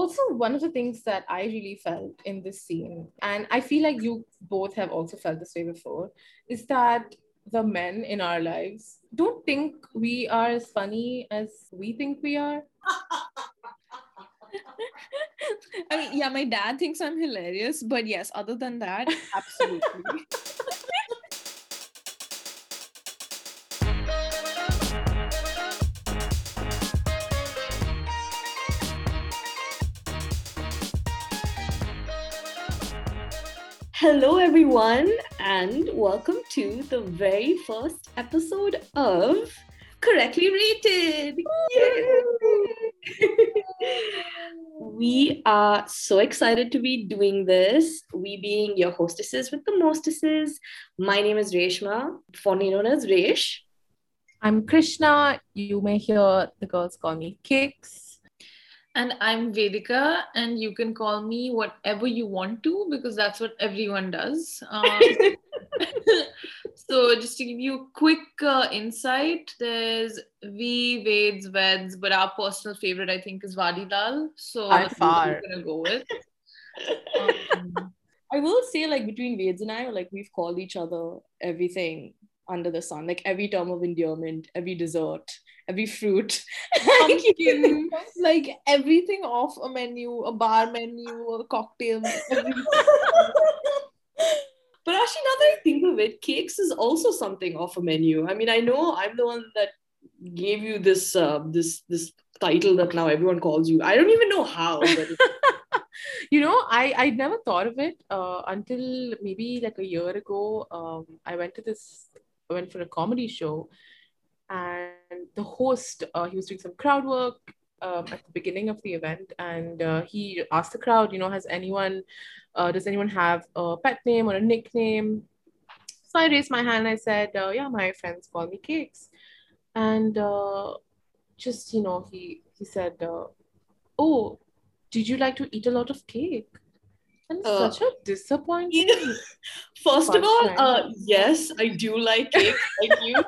also one of the things that i really felt in this scene and i feel like you both have also felt this way before is that the men in our lives don't think we are as funny as we think we are I mean, yeah, my dad thinks I'm hilarious, but yes, other than that, absolutely. Hello, everyone, and welcome to the very first episode of Correctly Rated. we are so excited to be doing this. We being your hostesses with the mostesses. My name is Reshma, fondly known as Resh. i'm krishna you may hear the girls call me kicks And I'm Vedika, and you can call me whatever you want to because that's what everyone does. Um, so, just to give you a quick uh, insight, there's V, Veds, Veds, but our personal favorite, I think, is. So, By that's what we're going to go with. Um, I will say, like, between Veds and I, like, we've called each other everything under the sun, like every term of endearment, every dessert, every fruit. pumpkin, like everything off a menu, a bar menu, a cocktail. But actually, now that I think of it, cakes is also something off a menu. I mean, I know I'm the one that gave you this uh, this this title that now everyone calls you. I don't even know how. But you know i i never thought of it uh, until maybe like a year ago um, i went to this i went for a comedy show and the host uh, he was doing some crowd work um, at the beginning of the event and uh, he asked the crowd you know has anyone uh, does anyone have a pet name or a nickname so i raised my hand and i said uh, yeah my friends call me cakes and uh, just you know he he said uh, oh did you like to eat a lot of cake? And Uh, such a disappointing. first of all, uh, yes, I do like cake. Like you.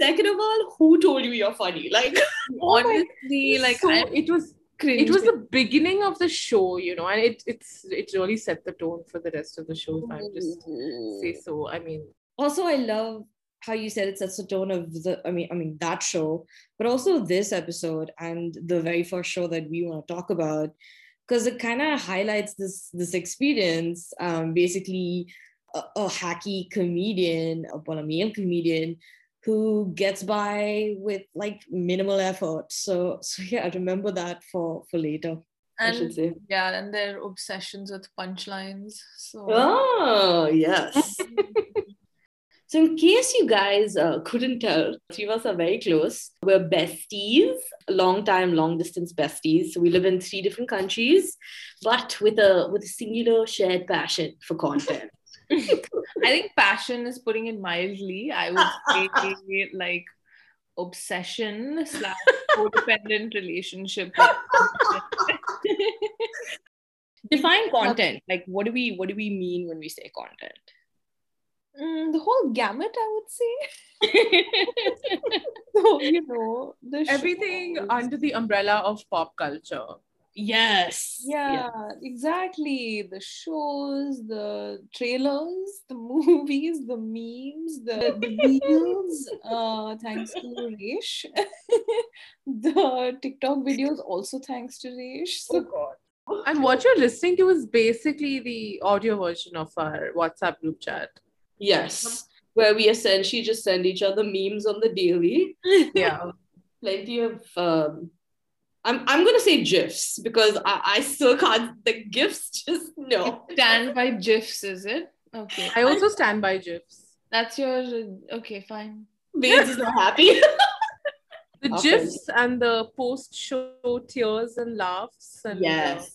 Second of all, who told you you're funny? Like, Oh Honestly, like so I'm it was it was the beginning of the show, you know, and it it's it really set the tone for the rest of the show. If I just say so, I mean, also i love how you said it sets the tone of the i mean i mean that show but also this episode and the very first show that we want to talk about because it kind of highlights this this experience um basically a, a hacky comedian a well, comedian who gets by with like minimal effort so so yeah remember that for for later i should and say yeah, and their obsessions with punchlines. So Oh, yes. so, in case you guys uh, couldn't tell, three of us are very close. We're besties, long time, long distance besties. So, we live in three different countries, but with a with a singular shared passion for content. I think passion is putting it mildly. I would say like obsession slash codependent relationship. Define content. Like, what do we what do we mean when we say content? Mm, the whole gamut, I would say. so you know the everything shows. under the umbrella of pop culture. Yes. yeah, exactly the shows the trailers the movies the memes the, the reels uh thanks to Resh the tiktok videos also thanks to Resh so God. And what you're listening to is basically the audio version of our WhatsApp group chat. Yes. Where we essentially just send each other memes on the daily. Yeah. plenty of um I'm I'm gonna say GIFs because I, I still can't the GIFs just no. stand by gifs is it okay I also stand by GIFs. that's your okay fine Bates is not happy. The Often. GIFs and the post show tears and laughs. And, uh, yes.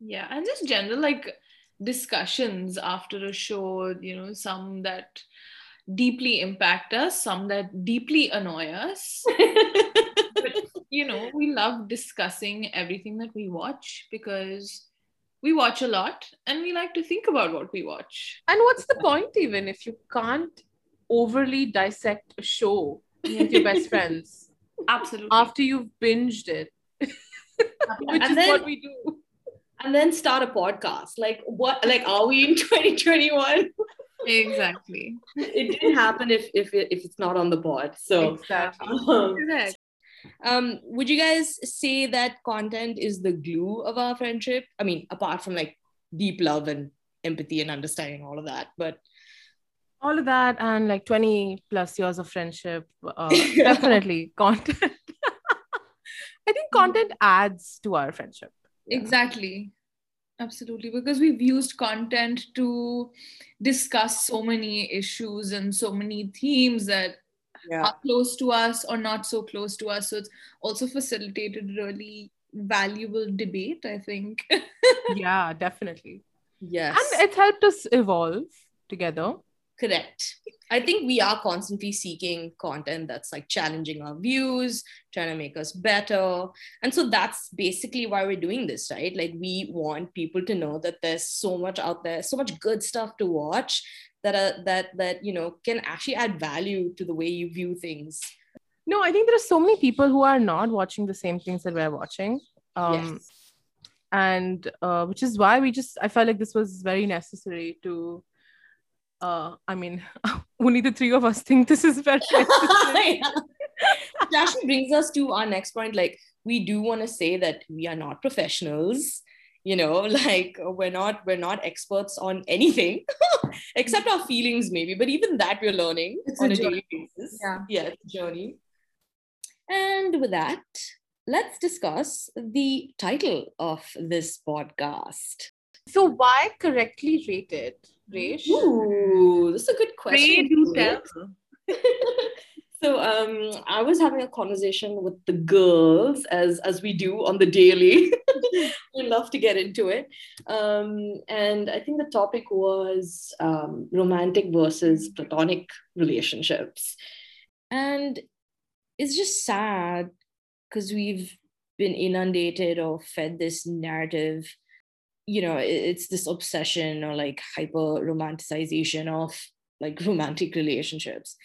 Yeah, and just general like discussions after a show, you know, some that deeply impact us, some that deeply annoy us. but, you know, we love discussing everything that we watch because we watch a lot and we like to think about what we watch. And what's the point even if you can't overly dissect a show with your best friends Absolutely. after you've binged it? which And is then- what we do. and then start a podcast. Like what? Like are we in 2021? Exactly. it didn't happen if if it, if it's not on the board. So. Exactly. Um. Um, would you guys say that content is the glue of our friendship? I mean, apart from like deep love and empathy and understanding all of that, but All of that and like 20 plus years of friendship, uh, definitely content. I think content adds to our friendship. Exactly. Absolutely. Because we've used content to discuss so many issues and so many themes that yeah, are close to us or not so close to us. So it's also facilitated really valuable debate, I think. Yeah, definitely. yes, And it's helped us evolve together. correct. I think we are constantly seeking content that's like challenging our views, trying to make us better. And so that's basically why we're doing this, right? Like we want people to know that there's so much out there, so much good stuff to watch that are that that you know can actually add value to the way you view things. No, I think there are so many people who are not watching the same things that we're watching. Um, yes. and uh, which is why we just i felt like this was very necessary to uh i mean only the three of us think this is very necessary. Which actually brings us to our next point. Like, we do want to say that we are not professionals. You know, like uh, we're not we're not experts on anything except our feelings, maybe. But even that we're learning It's on a a daily basis. Yeah. yeah, it's a journey. And with that, let's discuss the title of this podcast. so why correctly rated Resh? Ooh, this is a good question. Pray do tell. So um i was having a conversation with the girls as as we do on the daily. We love to get into it. Um and i think the topic was um, romantic versus platonic relationships. And it's just sad because we've been inundated or fed this narrative. You know it's this obsession or like hyper romanticization of like romantic relationships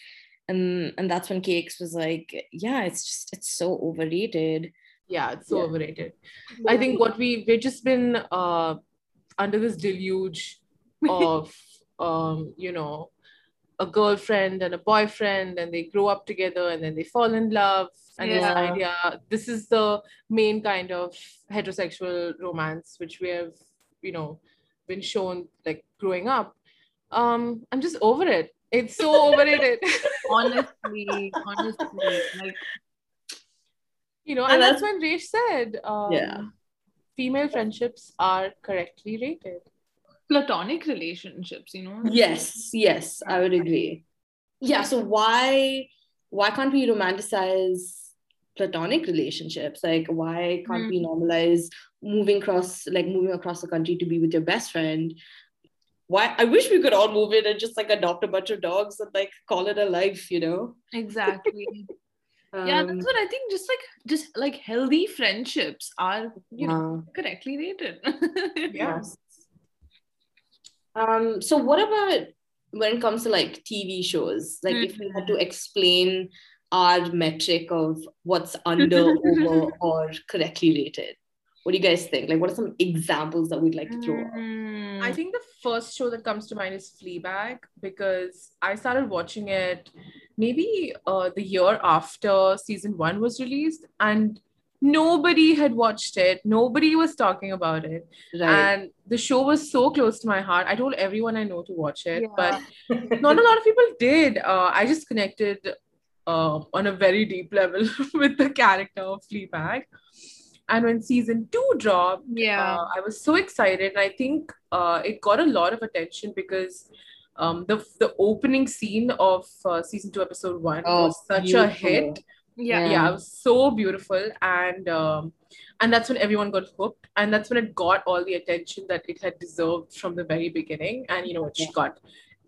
and and that's when cakes was like yeah it's just it's so overrated. Yeah it's so Yeah. overrated. I think what we we've just been uh under this deluge of um you know a girlfriend and a boyfriend and they grow up together and then they fall in love and this Yeah. idea this is the main kind of heterosexual romance which we have you know been shown like growing up. Um i'm just over it it's so overrated. Honestly, honestly, like you know And and that's that's- when Resh said um, Yeah. female friendships are correctly rated. Platonic relationships, you know. yes yes i would agree. Yeah so why why can't we romanticize platonic relationships? Like why can't we normalize moving across like moving across the country to be with your best friend why i wish we could all move in and just like adopt a bunch of dogs and like call it a life you know Exactly. yeah, Um, that's what I think. Just like just like healthy friendships are, you know, wow. correctly rated. Yes. Um, so what about when it comes to like TV shows? Like if we had to explain our metric of what's under, over, or correctly rated. What do you guys think? Like what are some examples that we'd like to throw out? I think the first show that comes to mind is Fleabag because I started watching it maybe uh, the year after season one was released, and nobody had watched it. Nobody was talking about it, Right. and the show was so close to my heart. I told everyone I know to watch it, Yeah. but not a lot of people did. Uh, I just connected uh, on a very deep level with the character of Fleabag. And when season two dropped, Yeah. uh, I was so excited, and I think uh, it got a lot of attention because um, the the opening scene of uh, season two, episode one, Oh, was such a hit. yeah. Yeah. Yeah, it was so beautiful, and um, and that's when everyone got hooked, and that's when it got all the attention that it had deserved from the very beginning. And you know, it Yeah. got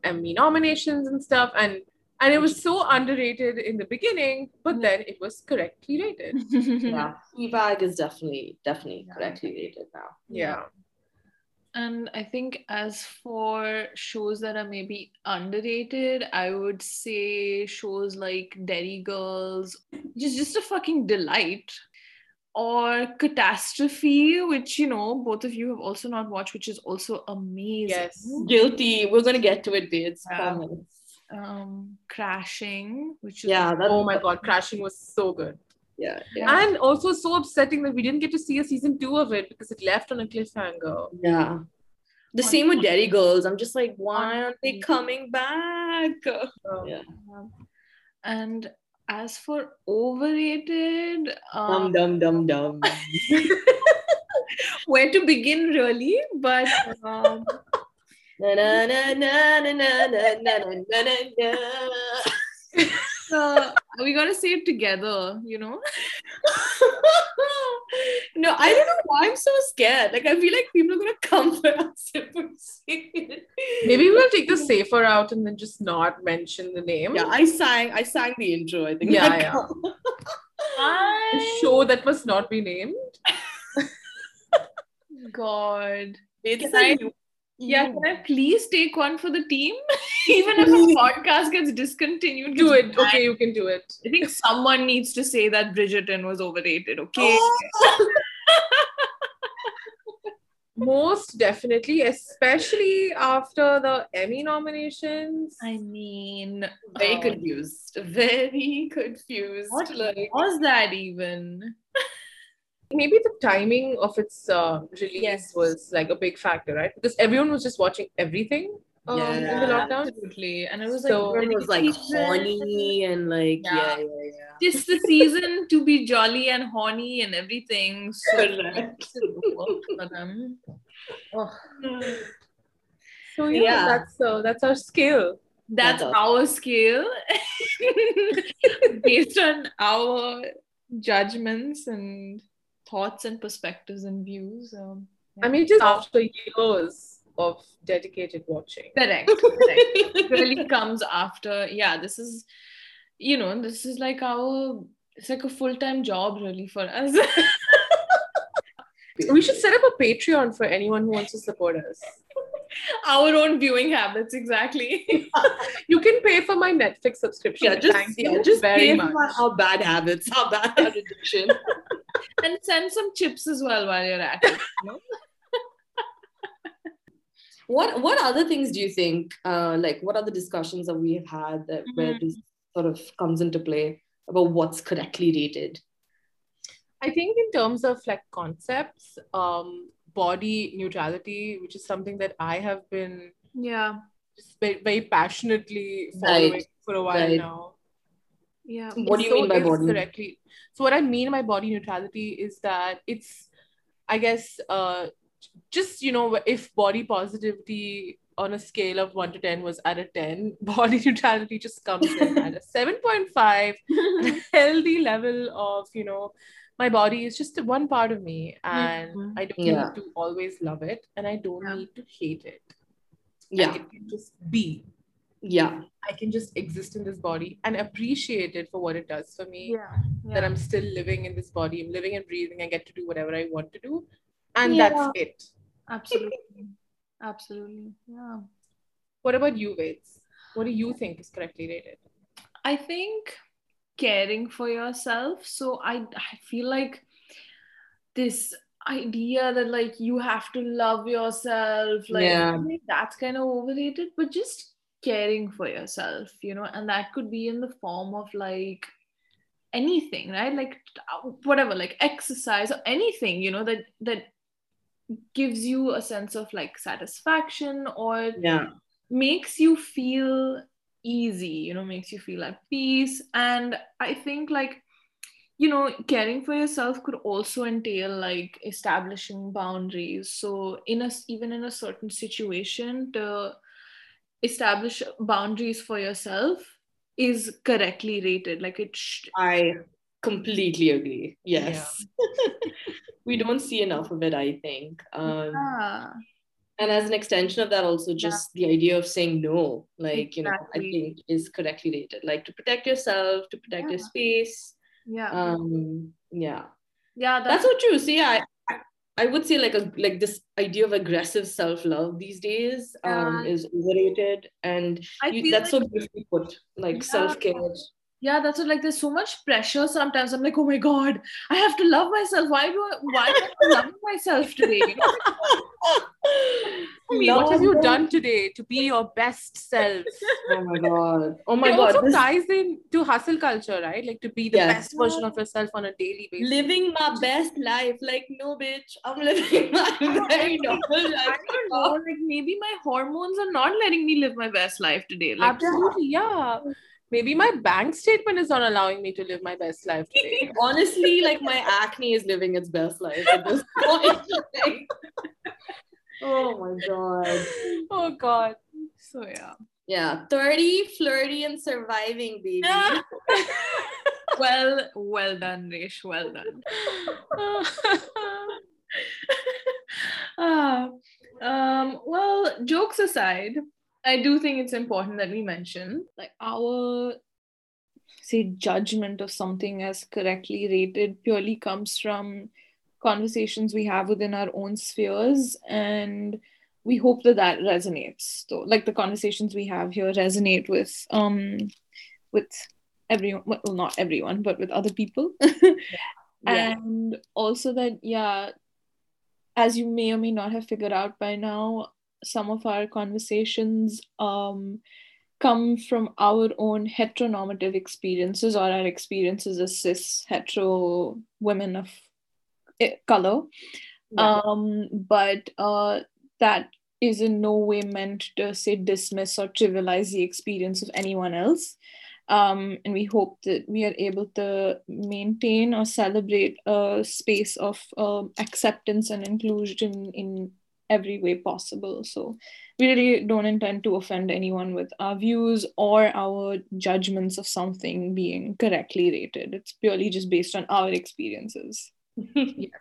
Emmy nominations and stuff, and and it was so underrated in the beginning, but mm-hmm. then it was correctly rated. yeah. Fleabag is definitely, definitely Yeah. correctly rated now. Yeah. And I think as for shows that are maybe underrated, I would say shows like Derry Girls, just just a fucking delight. or Catastrophe, which you know both of you have also not watched, which is also amazing. Yes. Guilty. We're gonna get to it, babes. Yeah. Promise. Um, Crashing, which is Yeah. That, Oh my god, Crashing was so good. Yeah. Yeah. And also so upsetting that we didn't get to see a season two of it because it left on a cliffhanger. Yeah. The same with Derry Girls. I'm just like, why aren't they coming back? Um, Yeah. And as for overrated, um, Dum dum dum dum. where to begin really? But um, na na na na na na na na na na uh, we gotta say it together, you know. no, I don't know why I'm so scared. Like I feel like people are gonna come for us if we say it. Maybe we'll take the safer route and then just not mention the name. Yeah, I sang. I sang the intro. I think. Yeah, yeah. A I show that must not be named. God. It's I- you- Yeah, can I please take one for the team? Even if a podcast gets discontinued, Do gets it. banned, Okay, you can do it. I think someone needs to say that Bridgerton was overrated, okay? Most definitely, especially after the Emmy nominations. I mean, very um, confused. Very confused. What Like, was that even? Maybe the timing of its uh, release Yes. was like a big factor, right? Because everyone was just watching everything um, in the lockdown. Absolutely. And it was So- like, everyone was like season- horny and like yeah, Yeah. yeah, yeah. Just the season to be jolly and horny and everything. So Correct. it worked for them. Ugh. So yeah, Yeah. that's uh, that's our skill. That's That's our scale based on our judgments and thoughts and perspectives and views. Um, I mean, just after years of dedicated watching. correct. correct. It really comes after. Yeah, this is, you know, this is like our. It's like a full time job, really, for us. We should set up a Patreon for anyone who wants to support us. our own viewing habits, exactly. You can pay for my Netflix subscription. Yeah, just Thank yeah, you just very much. our bad habits, our bad addiction. And send some chips as well while you're at it. You know? what what other things do you think? Uh, like what other discussions that we have had that where Mhm. this sort of comes into play about what's correctly rated? I think in terms of like concepts, um, body neutrality, which is something that I have been Yeah. very, very passionately following Right. for a while Right. now. Yeah. What do you So mean by body? correctly? So what I mean by body neutrality is that it's, I guess, uh, just you know, if body positivity on a scale of one to ten was at a ten, body neutrality just comes in at a seven point five, a healthy level of you know, my body is just one part of me, and Mhm. I don't Yeah. need to always love it, and I don't Yeah. need to hate it. Yeah, Like, it can just be. yeah, I can just exist in this body and appreciate it for what it does for me. Yeah. That I'm still living in this body. I'm living and breathing. I get to do whatever I want to do. And Yeah. that's it. Absolutely. Absolutely. Yeah. What about you, Veds? What do you think is correctly rated? I think caring for yourself. So I I feel like this idea that like you have to love yourself, like Yeah. That's kind of overrated, but just caring for yourself, you know, and that could be in the form of like anything, right? Like whatever, like exercise or anything, you know, that that gives you a sense of like satisfaction or yeah, makes you feel easy you know makes you feel at peace. And i think like you know caring for yourself could also entail like establishing boundaries. So in a even in a certain situation to establish boundaries for yourself is correctly rated. Like it sh- I completely agree. Yes, we don't see enough of it. I think. Um, yeah. and as an extension of that also just the idea of saying no like you know i think is correctly rated. Like to protect yourself to protect your space. Yeah. Um yeah. Yeah that's so true. So yeah I, I- would say like a like this idea of aggressive self-love these days um Yeah. is overrated and you, that's like- so beautifully put like Yeah. self-care yeah that's what like there's so much pressure sometimes. I'm like oh my god i have to love myself. Why do i why am i loving myself today? You know? what have you done today to be your best self oh my god. Oh my it god also this- ties in to hustle culture right? Like to be the Yes. best version of yourself on a daily basis. Living my best life. Like no bitch i'm living my very normal I life. Don't know, like maybe my hormones are not letting me live my best life today. Like absolutely yeah maybe my bank statement is not allowing me to live my best life today honestly like my acne is living its best life at this point Like, oh my god oh god so yeah. yeah 30 flirty and surviving baby well, well done, Rish. Well done. Ah, um, well, jokes aside, I do think it's important that we mention like our say judgment of something as correctly rated purely comes from conversations we have within our own spheres and we hope that that resonates so like the conversations we have here resonate with um with everyone well not everyone but with other people. Yeah. And also that yeah as you may or may not have figured out by now some of our conversations um come from our own heteronormative experiences or our experiences as cis hetero women of eh, color Yeah. um but uh that is in no way meant to say dismiss or trivialize the experience of anyone else um, and we hope that we are able to maintain or celebrate a space of um, acceptance and inclusion in every way possible. So we really don't intend to offend anyone with our views or our judgments of something being correctly rated. It's purely just based on our experiences. Yes.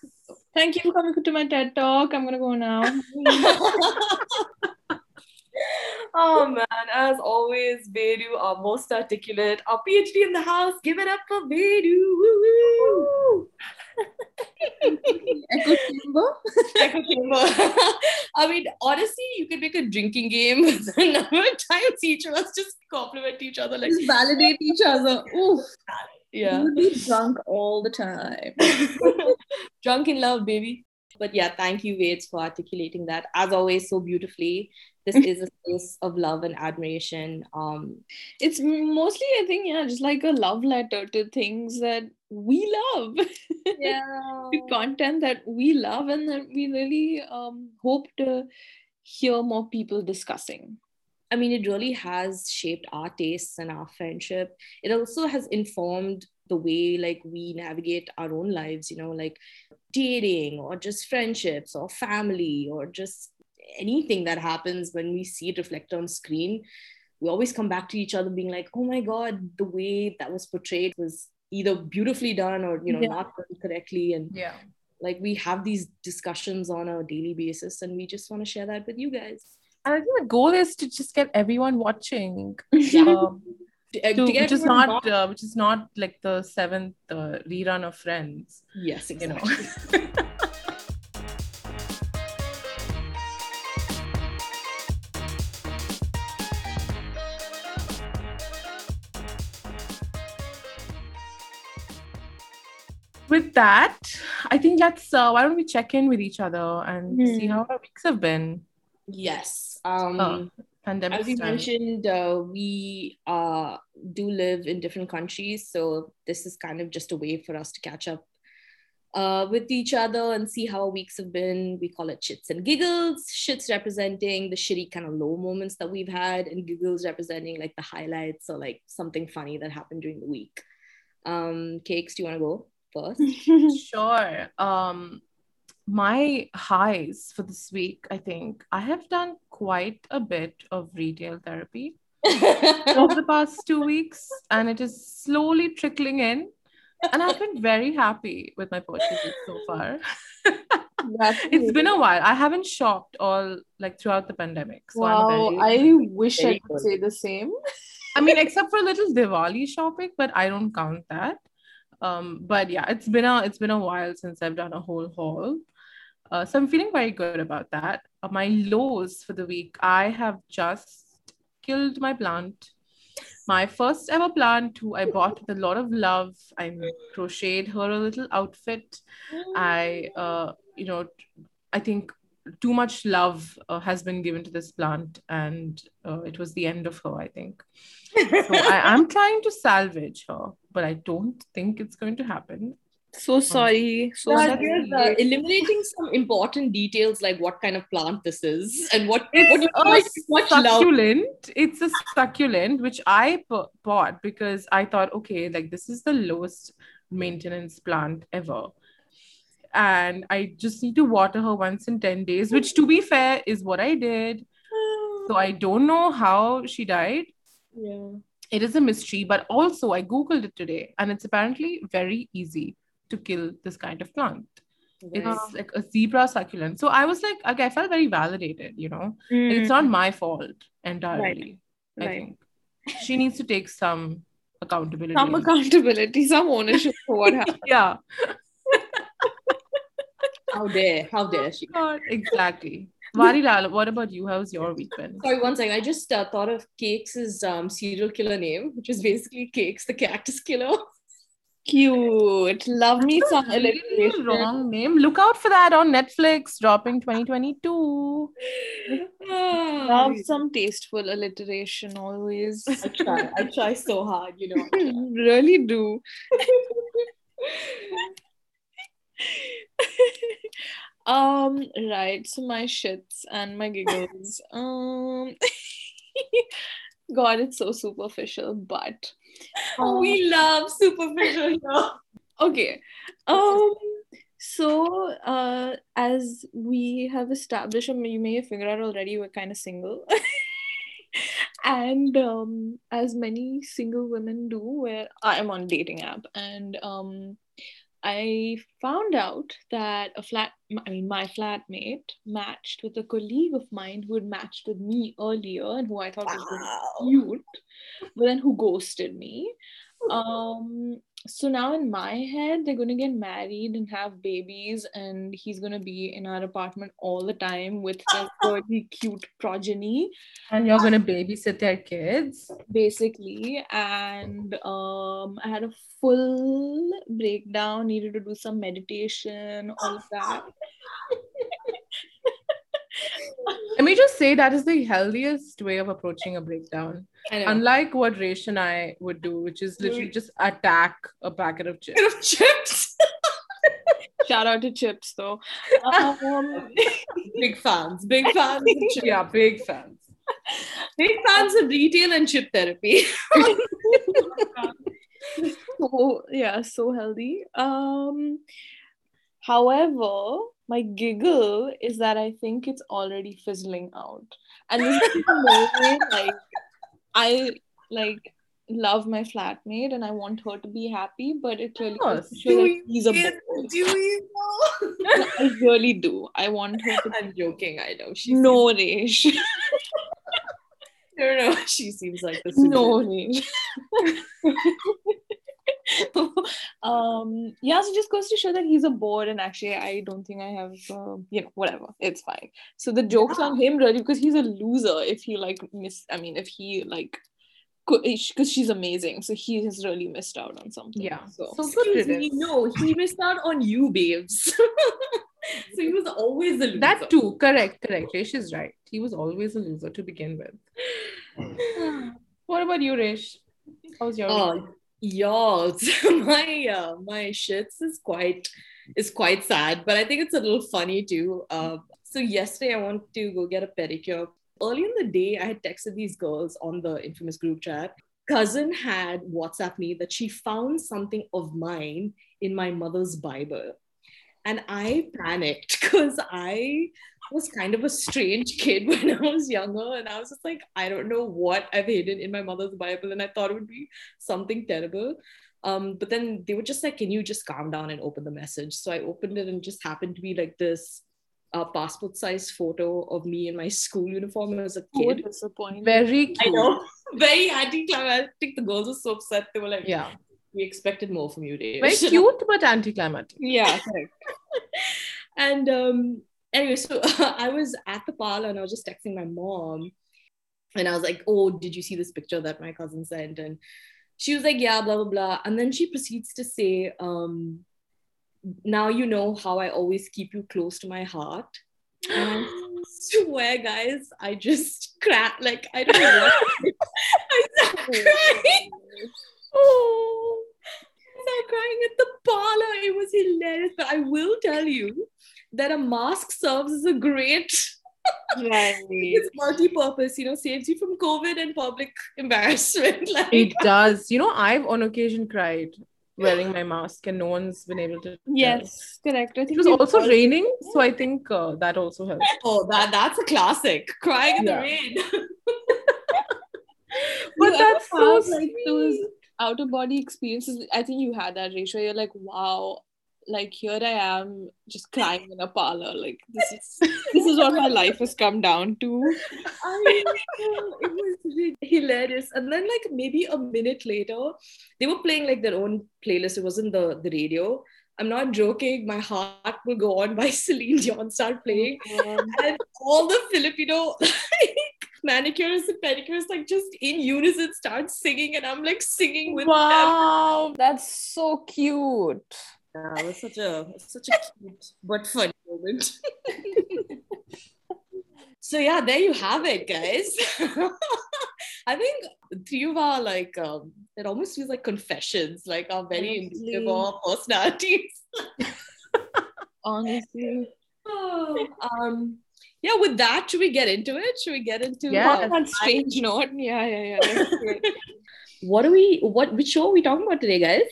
Thank you for coming to my ted talk. I'm gonna go now oh man, as always, Vedu, our most articulate, our PhD in the house. Give it up for Vedu. Echo chamber Echo chamber. I mean, honestly, you could make a drinking game with number of times each of us just compliment each other. Like, just validate each other Ooh, yeah. we'll be drunk all the time Drunk in love, baby. But yeah, thank you, Veds, for articulating that as always so beautifully. This is a space of love and admiration. Um, it's mostly i think yeah just like a love letter to things that we love yeah. to content that we love and that we really um, hope to hear more people discussing I mean, it really has shaped our tastes and our friendship. It also has informed the way like we navigate our own lives, you know, like dating or just friendships or family or just anything that happens when we see it reflected on screen. We always come back to each other being like, oh my God, the way that was portrayed was either beautifully done or, you know, Yeah. not done correctly. And yeah like we have these discussions on a daily basis and we just want to share that with you guys. and i think the goal is to just get everyone watching um, To- uh, to, to which is not uh, which is not like the seventh uh, rerun of friends Yes, you know with that i think let's uh, why don't we check in with each other and see Hmm. how our weeks have been Yes. Um, Oh, pandemic as you style. mentioned, uh, we uh, do live in different countries. So this is kind of just a way for us to catch up uh, with each other and see how our weeks have been. We call it shits and giggles. Shits representing the shitty kind of low moments that we've had, and giggles representing like the highlights or like something funny that happened during the week. Um, Cakes, do you want to go first? Sure. Um, my highs for this week, I think I have done quite a bit of retail therapy over the past two weeks, and it is slowly trickling in. And I've been very happy with my purchases so far. it's been a while. I haven't shopped all like throughout the pandemic. So wow, I'm very, I wish I could good. say the same. I mean, except for a little Diwali shopping, but I don't count that. Um, but yeah, it's been a it's been a while since I've done a whole haul. Uh, so I'm feeling very good about that. Uh, my lows for the week, I have just killed my plant my first ever plant who I bought with a lot of love. I crocheted her a little outfit. I, uh, you know, I think too much love uh, has been given to this plant, and uh, it was the end of her. I think. So I am trying to salvage her, but I don't think it's going to happen. So sorry. So Yeah, sorry. uh, eliminating some important details like what kind of plant this is and what, what It's you a like much love. succulent. It's a succulent which I b- bought because I thought, okay, like this is the lowest maintenance plant ever. And I just need to water her once in 10 days, which to be fair is what I did. So I don't know how she died. Yeah. It is a mystery, but also I Googled it today and it's apparently very easy to kill this kind of plant. It's Right. like a zebra succulent. So I was like, okay, I felt very validated, you know? Like, Mm, it's not my fault entirely. I right. think she needs to take some accountability. some accountability, some ownership for what happened. yeah, How dare, how dare she? God, exactly. Varilal, what about you? How's your week been? Sorry, one second. I just uh, thought of Cakes' um, serial killer name, which is basically Cakes, the cactus killer. Cute. Love me some alliteration. wrong name. Look out for that on Netflix, dropping 2022. Love some tasteful alliteration always. I try. I try so hard, you know. I really do. um right so my shits and my giggles um god it's so superficial but um, we love superficial. love. okay um so uh as we have established and you may have figured out already we're kind of single and um as many single women do where i am on a dating app and um i found out that a flat i mean my flatmate matched with a colleague of mine who had matched with me earlier and who i thought was really cute, but then who ghosted me. Um, so now in my head, they're gonna get married and have babies, and he's gonna be in our apartment all the time with their really cute progeny, And you're going to babysit their kids. basically. And um, I had a full breakdown, needed to do some meditation, all of that. Let me just say that is the healthiest way of approaching a breakdown. Unlike what Resh and I would do, which is literally just attack a packet of chips. Of chips. Shout out to Chips though. Um, big fans. Big fans. Yeah, big fans. Big fans of retail and chip therapy. so yeah, so healthy. Um, however, my giggle is that I think it's already fizzling out, and this is the moment, like I like love my flatmate and I want her to be happy, but it really course. he's a Do you know? I really do. I want her to. I'm joking. I know. She No. Seems, no, no. She seems like the No, Resh. um yeah so just goes to show that he's a bore and actually i don't think i have uh, you know whatever it's fine so the joke's on him really because he's a loser if he like miss i mean if he like because she's amazing so he has really missed out on something Yeah. so So good Excuse me, no, he missed out on you, babes. so he was always a loser. That too, correct, correct. Rish is right. He was always a loser to begin with. What about you, Resh? How's your week? Oh, y'all, my uh, my shits is quite is quite sad, but I think it's a little funny too. Uh, so yesterday I wanted to go get a pedicure. Early in the day, I had texted these girls on the infamous group chat. Cousin had WhatsApp me that she found something of mine in my mother's Bible. And I panicked because I was kind of a strange kid when I was younger. And I was just like, I don't know what I've hidden in my mother's Bible. And I thought it would be something terrible. Um, but then they were just like, Can you just calm down and open the message? So I opened it and just happened to be like this uh, passport size photo of me in my school uniform as a so kid. disappointing Very cute. I know. Very anticlimactic. The girls were so upset. They were like, Yeah. We expected more from you, Dave. Very cute but anticlimactic. yeah correct. and um anyway, so I was at the parlor and I was just texting my mom. and I was like, "Oh, did you see this picture that my cousin sent?" And she was like, "Yeah, blah blah blah." And then she proceeds to say, um, "Now you know how I always keep you close to my heart." And I swear, guys, I just cracked. Like I don't know what. I started crying. Oh. Started crying at the parlor. It was hilarious. But I will tell you that a mask serves as a great Right. it's multi-purpose, you know, saves you from COVID and public embarrassment. Like It does. You know, I've on occasion cried wearing my mask and no one's been able to. tell. Yes, correct. I think It was also all- raining, so I think uh, that also helped. oh, that that's a classic. Crying in Yeah. the rain. But You that's so like those. Out of body experiences. I think you had that, Rachel. You're like, wow, like here I am just crying in a parlor. Like this is this is what my life has come down to. I know, it was really hilarious. And then, like maybe a minute later, they were playing like their own playlist. It wasn't the the radio. I'm not joking. My heart will go on by Celine Dion start playing, oh, and all the Filipino like manicurists and pedicurists like just in unison start singing, and I'm like singing with them. Wow. That's so cute. Yeah, it was such a such a cute but funny moment. so yeah, there you have it, guys. I think three of our like um, it almost feels like confessions, like our very Honestly. indicative of our personalities. Honestly. um, yeah, with that, should we get into it? Should we get into Yeah. On strange note. Yeah, yeah, yeah. Let's do it. what are we what which show are we talking about today, guys?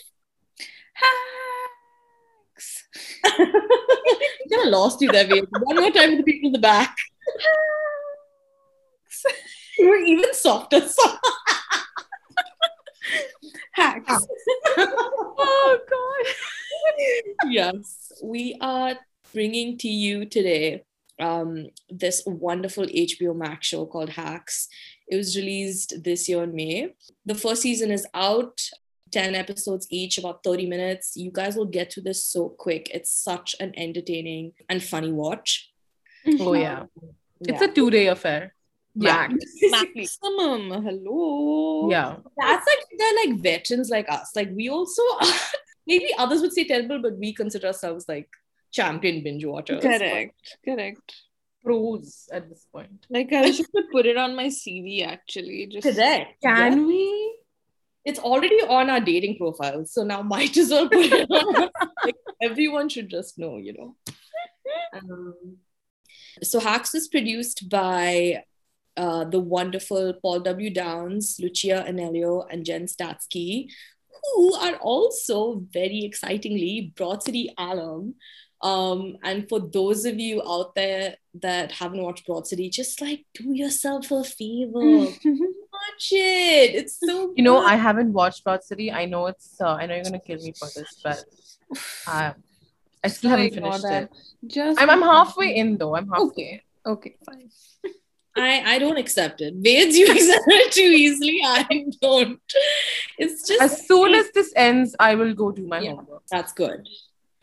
Hacks. kind of lost you there. One more time with the people in the back. You were even softer. Hacks. Ah. Oh god. yes, we are bringing to you today um, this wonderful HBO Max show called Hacks. It was released this year in May. The first season is out, 10 episodes each, about 30 minutes. You guys will get to this so quick. It's such an entertaining and funny watch. Oh yeah. It's Yeah. a two-day affair. Yeah. Max. Maximum. Hello. Yeah. That's like they're like veterans like us. Like we also maybe others would say terrible, but we consider ourselves like champion binge watchers. Correct. Correct. Pros at this point. Like I should put it on my CV actually. Just Correct. Can Yeah. we? It's already on our dating profile, so now might as well put it on. like everyone should just know, you know. Um, so Hacks is produced by uh, the wonderful Paul W. Downs, Lucia Aniello, and Jen Statsky, who are also very excitingly Broad City alum. Um, and for those of you out there that haven't watched Broad City, just like do yourself a favor, watch it. It's so You know, good. I haven't watched Broad City. I know it's. Uh, I know you're gonna kill me for this, but uh, I still haven't finished it. Just I'm, I'm halfway in though. I'm halfway. Okay. Okay, fine. I, I don't accept it. Veds, you accept it too easily. I don't. It's just As soon as this ends, I will go do my Yeah. homework. that's good.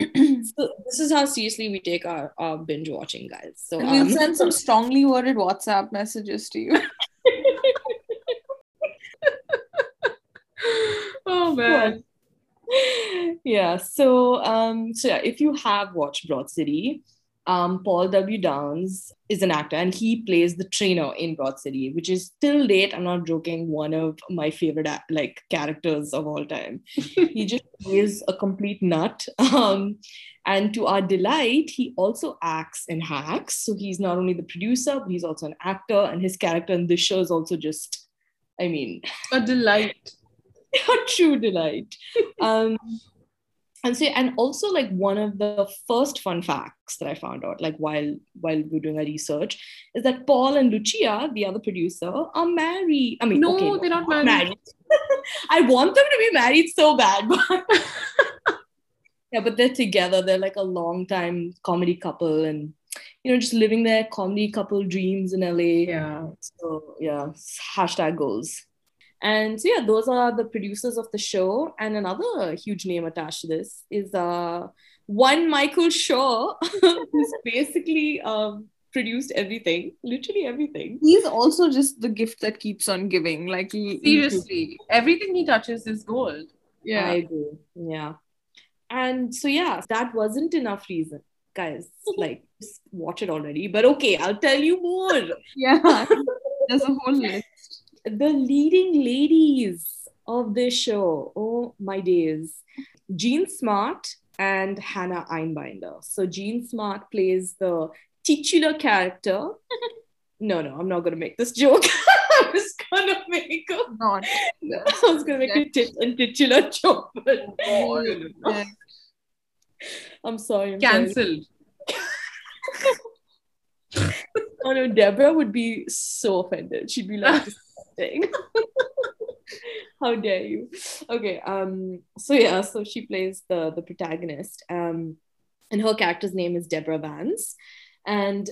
so this is how seriously we take our, our binge watching, guys. So And we'll um, send some strongly worded WhatsApp messages to you. Oh man. yeah. So um, so yeah, if you have watched Broad City, um, Paul W. Downs is an actor and he plays the trainer in Broad City, which is till date, I'm not joking, one of my favorite like characters of all time. he just is a complete nut. Um, and to our delight, he also acts in Hacks. So he's not only the producer, but he's also an actor, and his character in this show is also just, I mean, A delight. a true delight. Um, and so, and also like one of the first fun facts that I found out, like while while we are doing our research, is that Paul and Lucia, the other producer, are married. I mean, No, okay, they're not married. I want them to be married so bad, but yeah, but they're together. They're like a long time comedy couple, and you know, just living their comedy couple dreams in LA. Yeah. So yeah, hashtag goals. And so yeah, those are the producers of the show. And another huge name attached to this is uh one Michael Schur, who's basically um produced everything, literally everything. He's also just the gift that keeps on giving. Like seriously, everything he touches is gold. Yeah, I agree. Yeah, and so yeah, that wasn't enough reason, guys. like, just watch it already. But okay, I'll tell you more. yeah, there's a whole list. The leading ladies of this show. Oh my days. Jean Smart and Hannah Einbinder. So Jean Smart plays the titular character. no, no, I'm not gonna make this joke. I was gonna make a not. I was gonna make a, tit- a titular joke, but no, no, no. I'm sorry. I'm Cancelled. oh no, Deborah would be so offended. She'd be like, disgusting. How dare you? Okay, um, so yeah, so she plays the the protagonist. Um, and her character's name is Deborah Vance. And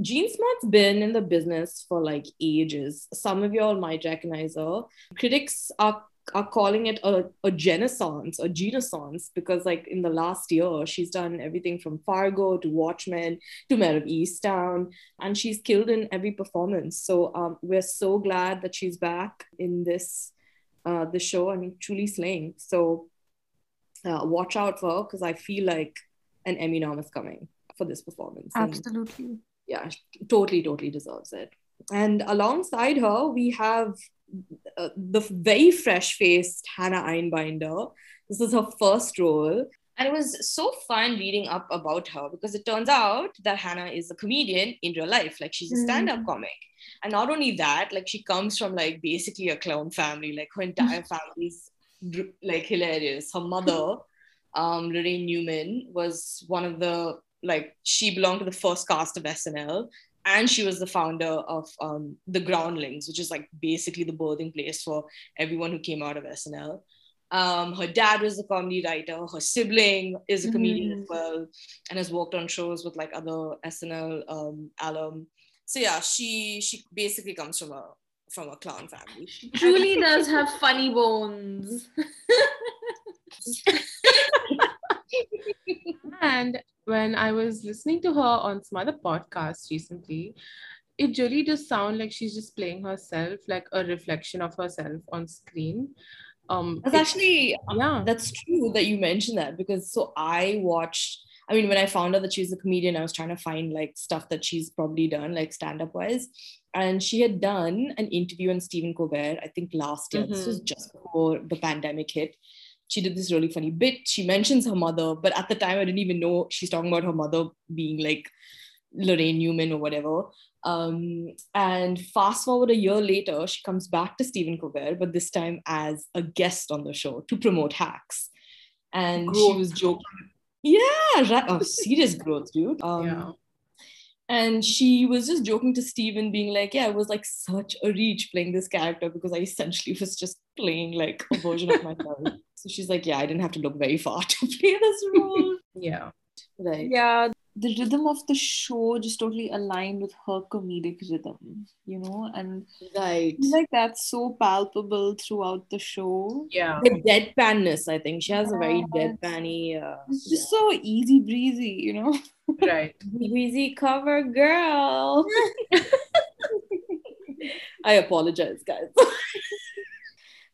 Jean Smart's been in the business for like ages. Some of y'all might recognize her. Critics are are calling it a, a genaissance or genaissance because like in the last year she's done everything from fargo to watchmen to Mare of easttown and she's killed in every performance. So um, we're so glad that she's back in this uh, the show. I mean truly slaying. So uh, watch out for her because i feel like an emmy nom is coming for this performance. Absolutely. and, yeah totally totally deserves it and alongside her we have uh, the very fresh faced Hannah Einbinder. This is her first role. And it was so fun reading up about her because it turns out that Hannah is a comedian in real life. Like she's a stand up mm. comic. And not only that, like she comes from like basically a clown family. Like her entire family's like hilarious. Her mother, um, Laraine Newman, was one of the like she belonged to the first cast of SNL and she was the founder of um, the Groundlings, which is like basically the birthing place for everyone who came out of SNL. Um, her dad was a comedy writer. Her sibling is a comedian mm-hmm. as well, and has worked on shows with like other SNL um, alum. So yeah, she she basically comes from a from a clown family. She truly does have funny bones. and when I was listening to her on some other podcast recently, it really does sound like she's just playing herself, like a reflection of herself on screen. Um, that's actually yeah, that's true that you mentioned that because so I watched. I mean, when I found out that she's a comedian, I was trying to find like stuff that she's probably done, like stand up wise. And she had done an interview on Stephen Colbert, I think last year. Mm-hmm. This was just before the pandemic hit she did this really funny bit. She mentions her mother, but at the time I didn't even know she's talking about her mother being like Laraine Newman or whatever. Um, and fast forward a year later, she comes back to Stephen Colbert, but this time as a guest on the show to promote hacks. And growth. she was joking. Yeah, right. Oh, serious growth, dude. Um, yeah. And she was just joking to Stephen, being like, Yeah, it was like such a reach playing this character because I essentially was just playing like a version of myself. So she's like, yeah, I didn't have to look very far to play this role. yeah. Right. Yeah. The rhythm of the show just totally aligned with her comedic rhythm, you know, and right, like that's so palpable throughout the show. Yeah, the deadpanness. I think she has a very deadpanny. Uh, it's just yeah. so easy breezy, you know. Right, breezy cover girl. I apologize, guys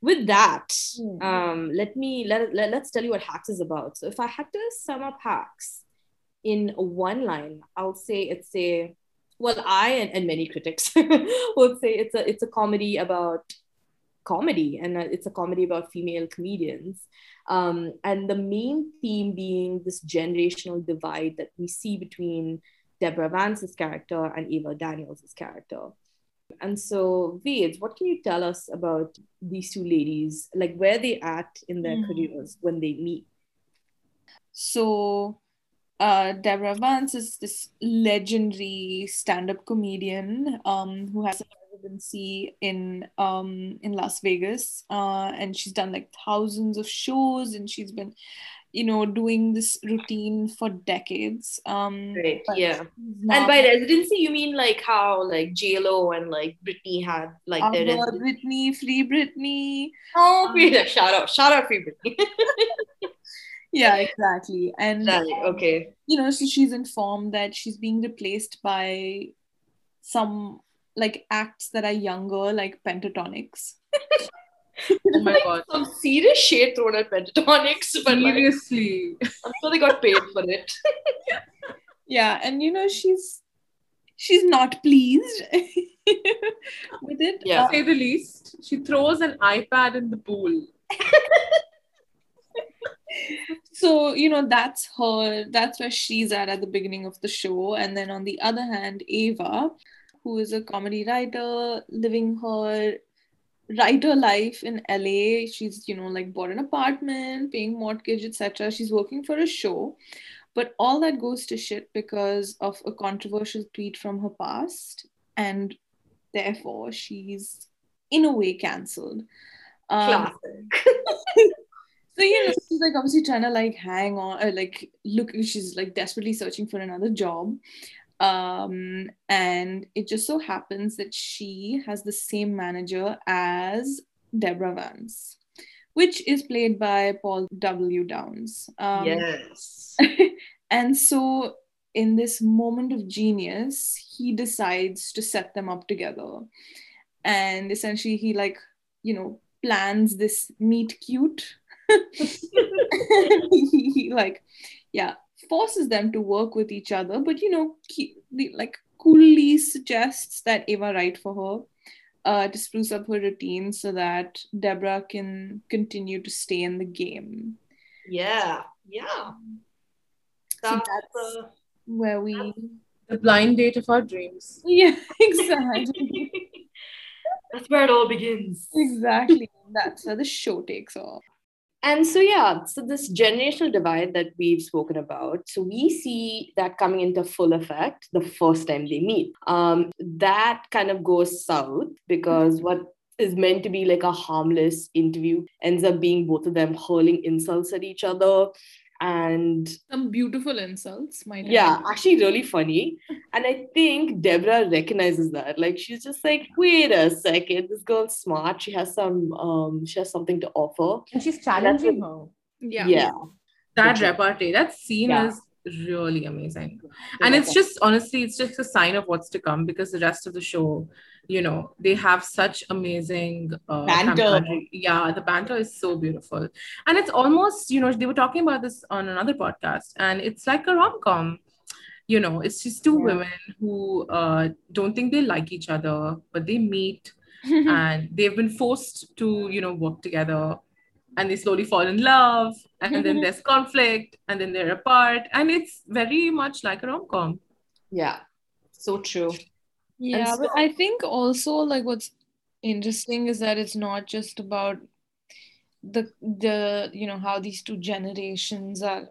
with that mm-hmm. um, let me let, let, let's tell you what hacks is about. So if i had to sum up hacks in one line i'll say it's a well i and, and many critics would say it's a it's a comedy about comedy and it's a comedy about female comedians. Um, and the main theme being this generational divide that we see between deborah vance's character and ava daniels' character and so, Ved, what can you tell us about these two ladies? Like, where they at in their mm. careers when they meet? So, uh, Deborah Vance is this legendary stand-up comedian um, who has a residency in um, in Las Vegas, uh, and she's done like thousands of shows, and she's been you know doing this routine for decades um right yeah and by residency you mean like how like j-lo and like britney had like their britney free britney oh um, shout out shout out free britney yeah, exactly. And Right, okay. you know, so she's informed that she's being replaced by some like acts that are younger, like Pentatonix. Oh my god. Some serious shade thrown at Pentatonix, but like, Seriously. I'm sure they got paid for it. Yeah, and you know, she's she's not pleased with it. Yeah. To say the least. She throws an iPad in the pool. so you know that's her that's where she's at at the beginning of the show and then on the other hand ava who is a comedy writer living her writer life in la she's you know like bought an apartment paying mortgage etc she's working for a show but all that goes to shit because of a controversial tweet from her past and therefore she's in a way cancelled um, Classic. so you know, she's like obviously trying to like hang on, or like look. She's like desperately searching for another job, um, and it just so happens that she has the same manager as Deborah Vance, which is played by Paul W. Downs. Um, yes. and so, in this moment of genius, he decides to set them up together, and essentially, he like you know plans this meet cute he, he, like yeah forces them to work with each other but you know he, like coolly suggests that ava write for her uh, to spruce up her routine so that deborah can continue to stay in the game Yeah. Yeah. So That's, that's- uh, where we The blind date of our dreams. yeah exactly that's where it all begins. exactly that's where the show takes off And so, yeah, so this generational divide that we've spoken about, so we see that coming into full effect the first time they meet. Um, that kind of goes south because what is meant to be like a harmless interview ends up being both of them hurling insults at each other. And some beautiful insults might I yeah, add. actually, really funny. And I think Deborah recognizes that. Like, she's just like, wait a second, this girl's smart. She has some, um, she has something to offer. And she's challenging her. yeah yeah. That repartee, that scene Yeah. is really amazing. and it's just honestly it's just a sign of what's to come because the rest of the show you know they have such amazing uh, Banter. camaraderie. yeah the banter is so beautiful and it's almost you know they were talking about this on another podcast and it's like a rom-com you know it's just two Yeah. women who uh, don't think they like each other but they meet and they've been forced to you know work together and they slowly fall in love and then there's conflict and then they're apart and it's very much like a rom-com Yeah, so true. Yeah, but I think also like what's interesting is that it's not just about the the you know how these two generations are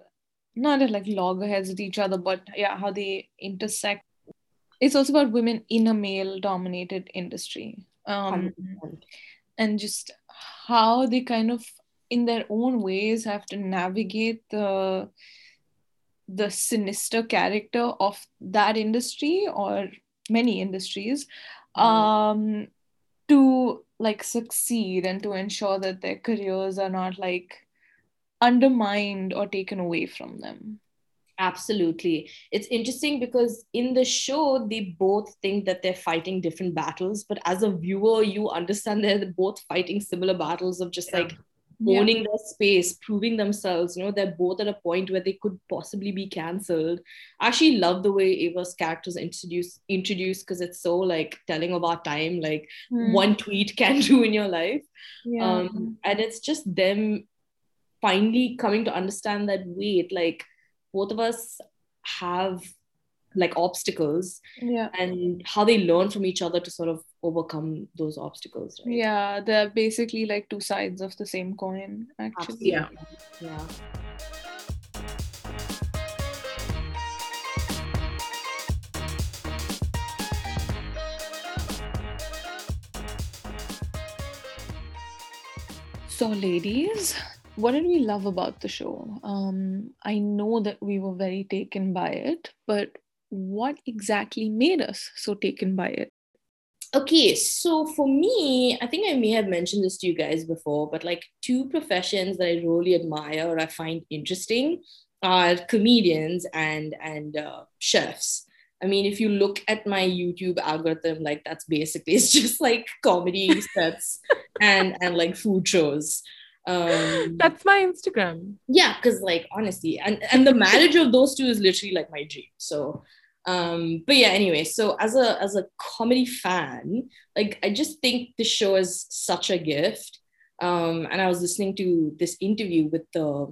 not at like loggerheads with each other, but yeah, how they intersect. It's also about women in a male dominated industry. Um 100%. and just how they kind of in their own ways have to navigate the the sinister character of that industry or many industries um to like succeed and to ensure that their careers are not like undermined or taken away from them Absolutely. It's interesting because in the show, they both think that they're fighting different battles, but as a viewer, you understand they're both fighting similar battles of just Yeah. like owning their space, proving themselves. You know, they're both at a point where they could possibly be cancelled. I actually love the way Ava's characters introduced introduced because it's so like telling of our time, like Hmm. one tweet can do in your life. yeah um and it's just them finally coming to understand that wait like both of us have like obstacles yeah. and how they learn from each other to sort of overcome those obstacles right? Yeah they're basically like two sides of the same coin actually. Yeah. yeah. So, ladies, what did we love about the show? Um, I know that we were very taken by it, but what exactly made us so taken by it? okay, so for me, I think I may have mentioned this to you guys before, but like two professions that I really admire or I find interesting are comedians and and uh, chefs. I mean, if you look at my YouTube algorithm, like that's basically it's just like comedy sets and and like food shows. Um, That's my Instagram. yeah, because like honestly, and and the marriage of those two is literally like my dream. So, um, but yeah, anyway, so as a as a comedy fan, like I just think the show is such a gift. Um, and I was listening to this interview with the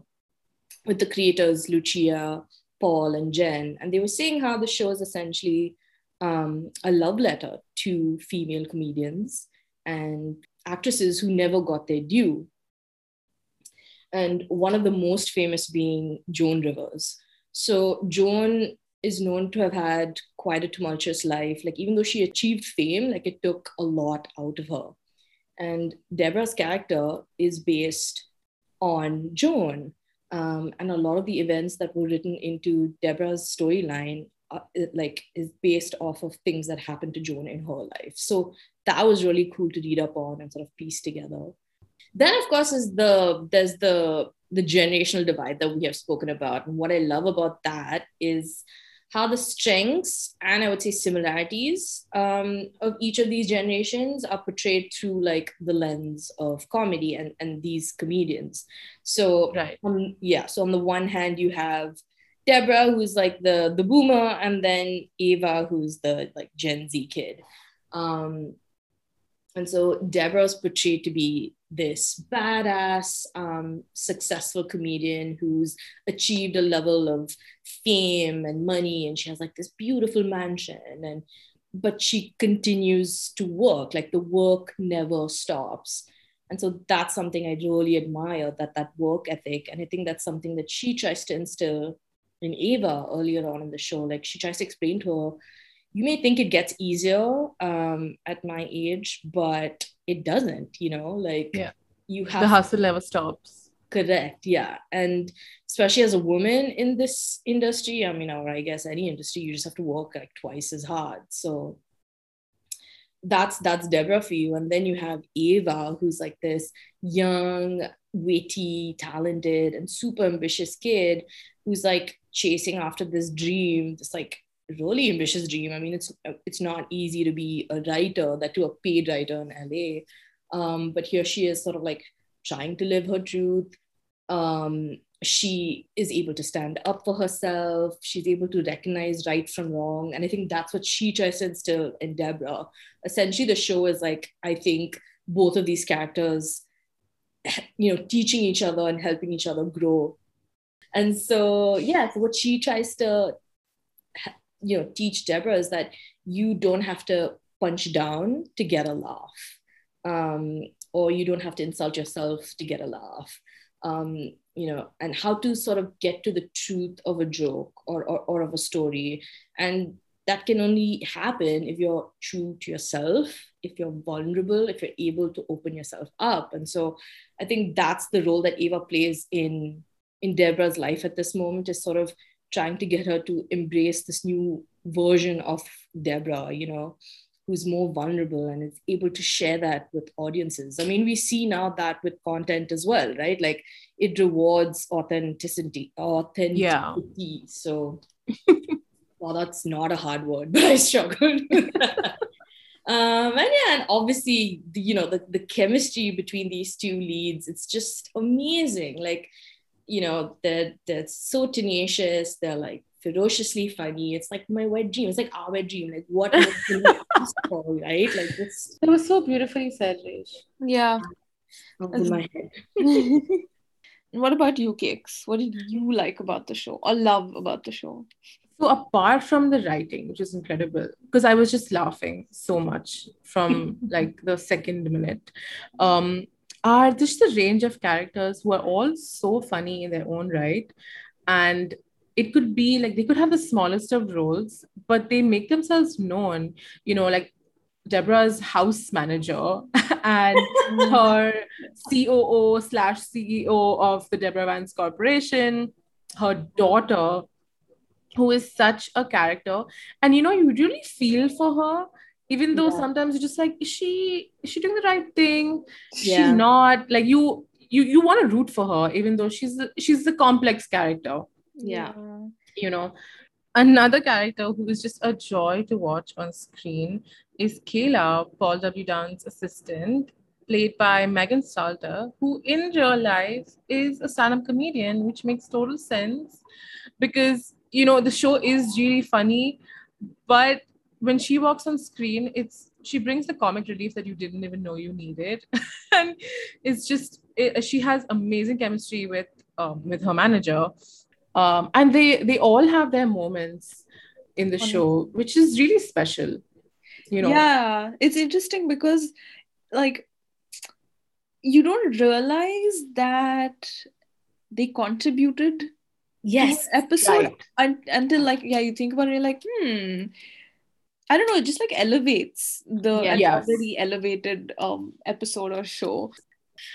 with the creators Lucia, Paul, and Jen, and they were saying how the show is essentially um, a love letter to female comedians and actresses who never got their due. And one of the most famous being Joan Rivers. So Joan is known to have had quite a tumultuous life. Like even though she achieved fame, like it took a lot out of her. And Deborah's character is based on Joan. Um, and a lot of the events that were written into Deborah's storyline uh, like is based off of things that happened to Joan in her life. So that was really cool to read up on and sort of piece together. Then of course is the there's the the generational divide that we have spoken about. And what I love about that is how the strengths and I would say similarities um, of each of these generations are portrayed through like the lens of comedy and, and these comedians. So Right. um, yeah, so on the one hand you have Deborah, who's like the the boomer, and then Ava, who's the like Gen Z kid. Um, and so Deborah's portrayed to be this badass, um, successful comedian who's achieved a level of fame and money, and she has like this beautiful mansion, and but she continues to work. Like the work never stops. And so that's something I really admire that that work ethic, and I think that's something that she tries to instill in Ava earlier on in the show. Like she tries to explain to her, you may think it gets easier um, at my age, but it doesn't, you know, like Yeah. you have The hustle never stops. correct. Yeah. And especially as a woman in this industry, I mean, or I guess any industry, you just have to work like twice as hard. So that's that's Deborah for you. And then you have Ava, who's like this young, witty, talented, and super ambitious kid who's like chasing after this dream, this like really ambitious dream. I mean, it's it's not easy to be a writer, that to a paid writer in LA. Um, but here she is sort of like trying to live her truth. Um, she is able to stand up for herself. She's able to recognize right from wrong. And I think that's what she tries to instill in Deborah. Essentially, the show is like, I think both of these characters, you know, teaching each other and helping each other grow. And so, yeah, so what she tries to, you know, teach Deborah is that you don't have to punch down to get a laugh. Um, or you don't have to insult yourself to get a laugh. Um, you know, and how to sort of get to the truth of a joke or, or, or of a story. And that can only happen if you're true to yourself, if you're vulnerable, if you're able to open yourself up. And so I think that's the role that Ava plays in in Deborah's life at this moment is sort of trying to get her to embrace this new version of Deborah, you know, who's more vulnerable and is able to share that with audiences. I mean, we see now that with content as well, right? Like it rewards authenticity, authenticity. Yeah. So well, that's not a hard word, but I struggled. um, and yeah, and obviously, the, you know, the, the chemistry between these two leads, it's just amazing. Like, you know, they're, they're so tenacious, they're like ferociously funny. It's like my wet dream. It's like our wet dream. Like, what more can we for, right? Like, this That was so beautifully said, Rish. Yeah. over my head. what about you, Cakes? What did you like about the show or love about the show? So apart from the writing, which is incredible, because I was just laughing so much from like the second minute, um, are just the range of characters who are all so funny in their own right, and it could be like they could have the smallest of roles, but they make themselves known. You know, like Deborah's house manager and her COO slash CEO of the Deborah Vance Corporation, her daughter, who is such a character. And you know, you really feel for her even though Yeah. sometimes you're just like is she is she doing the right thing Yeah. she's not like you you you want to root for her even though she's the, she's the complex character Yeah. you know another character who is just a joy to watch on screen is Kayla, Paul W. Downs' assistant, played by Megan Stalter, who in real life is a stand-up comedian, which makes total sense because you know the show is really funny, but when she walks on screen, it's she brings the comic relief that you didn't even know you needed, and it's just it, she has amazing chemistry with um, with her manager, um, and they they all have their moments in the show, which is really special. You know, Yeah, it's interesting because like you don't realize that they contributed Yes. episode right. un- until like yeah, you think about it, you're like, hmm. I don't know, it just like elevates the Yes. already elevated um episode or show.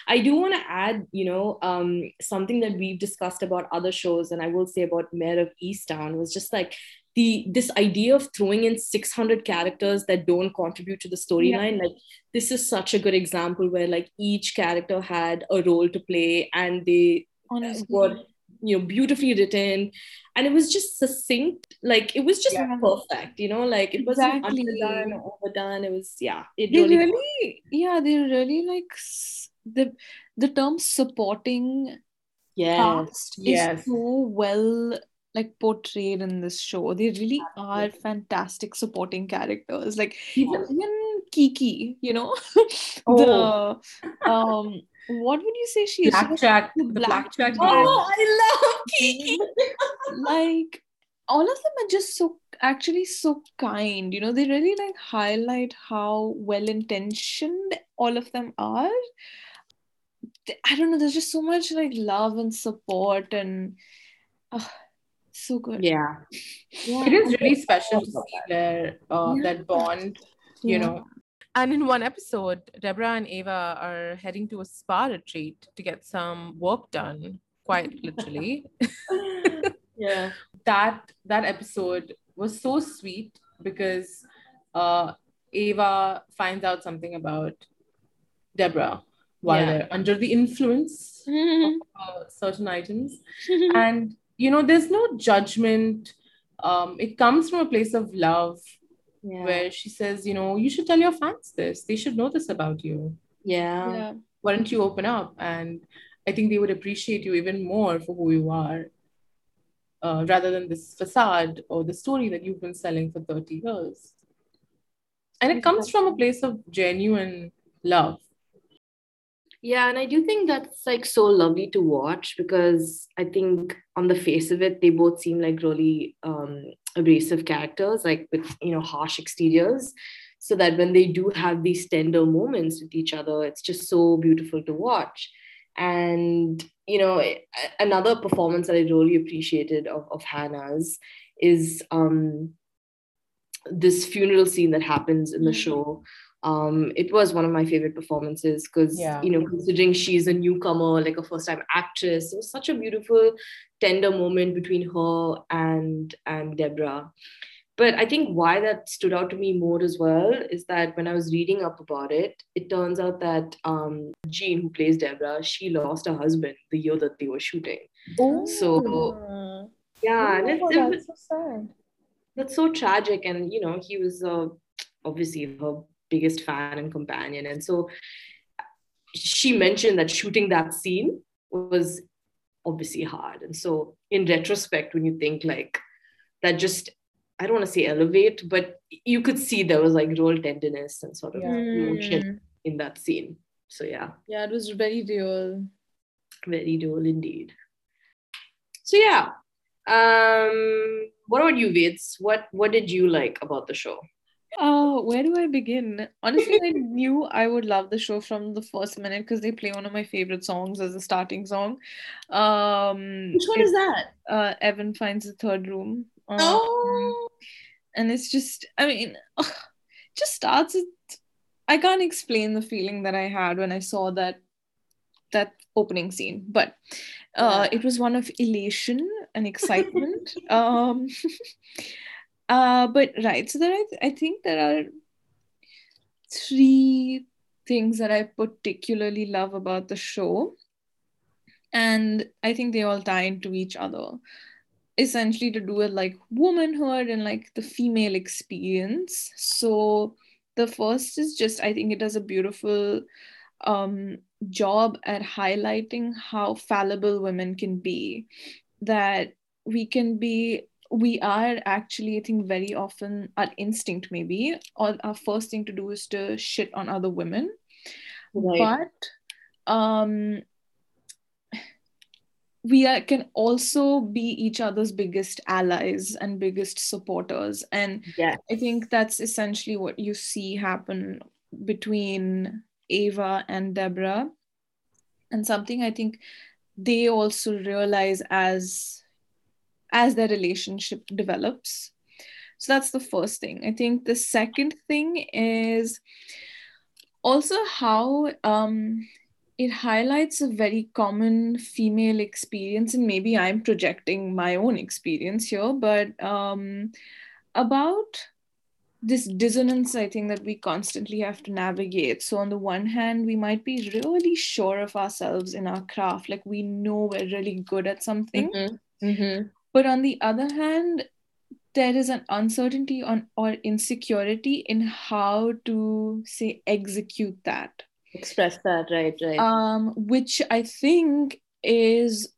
I do want to add, you know, um, something that we've discussed about other shows, and I will say about Mare of Easttown was just like the this idea of throwing in 600 characters that don't contribute to the storyline. Like this is such a good example where like each character had a role to play, and they Honestly. were you know beautifully written, and it was just succinct. Like it was just Yeah. perfect, you know, like it wasn't Exactly. underdone or overdone. It was yeah, it they really, really yeah they really like the the term supporting yeah. Yes. is so well like portrayed in this show they really are fantastic supporting characters like Even- even kiki you know Oh. the um what would you say she is She Blackjack, the the Black- Blackjack. Oh. I love Kiki. like all of them are just so actually so kind you know they really like highlight how well intentioned all of them are i don't know there's just so much like love and support and ah, so good Yeah. Yeah. It is really special to see their uh, Yeah. that bond, you Yeah. know. And in one episode, Deborah and Ava are heading to a spa retreat to get some work done, quite literally. yeah. that that episode was so sweet because uh, Ava finds out something about Deborah while Yeah. they're under the influence Mhm. uh, certain items. and you know, there's no judgment. Um, it comes from a place of love Yeah. where she says, you know, you should tell your fans this. They should know this about you. yeah. yeah Why don't you open up? And I think they would appreciate you even more for who you are, uh, rather than this facade or the story that you've been selling for 30 years. And it comes from a place of genuine love. Yeah, and I do think that's like so lovely to watch because I think on the face of it, they both seem like really um, abrasive characters, like with you know harsh exteriors. So that when they do have these tender moments with each other, it's just so beautiful to watch. And you know, another performance that I really appreciated of, of Hannah's is um, this funeral scene that happens in the Mhm. show um it was one of my favorite performances because Yeah. you know considering she's a newcomer like a first time actress it was such a beautiful tender moment between her and and deborah but i think why that stood out to me more as well is that when i was reading up about it it turns out that um jean who plays deborah she lost her husband the year that they were shooting Oh, so yeah and it's, it so sad. that's so tragic and you know he was uh, obviously her biggest fan and companion. And so she mentioned that shooting that scene was obviously hard. And so in retrospect when you think like that just i don't want to say elevate but you could see there was like real tenderness and sort of Yeah. emotion Mm. in that scene. So yeah. Yeah it was very real. Very real indeed. So yeah. Um what about you Vids? what what did you like about the show Oh, where do I begin? Honestly, I knew I would love the show from the first minute because they play one of my favorite songs as the starting song. Um, which one is that uh, Evan finds the third room. Um, oh and it's just, I mean, just starts. With, I can't explain the feeling that I had when I saw that that opening scene, but uh, Yeah. it was one of elation and excitement. um, uh, but right, so there, I, I think there are three things that I particularly love about the show. And I think they all tie into each other. Essentially, to do with like womanhood and like the female experience. So, the first is just, I think it does a beautiful um, job at highlighting how fallible women can be. That we can be we are actually, I think, very often our instinct, maybe, or our first thing to do is to shit on other women. Right. But um, we are, can also be each other's biggest allies and biggest supporters. And yeah. I think that's essentially what you see happen between Ava and Deborah. And something I think they also realize as as their relationship develops. So that's the first thing. I think the second thing is also how um, it highlights a very common female experience, and maybe I'm projecting my own experience here, but um, about this dissonance i think that we constantly have to navigate so on the one hand we might be really sure of ourselves in our craft like we know we're really good at something mm-hmm. Mm-hmm. But on the other hand, there is an uncertainty on or insecurity in how to say execute that. Express that right right. Um which i think is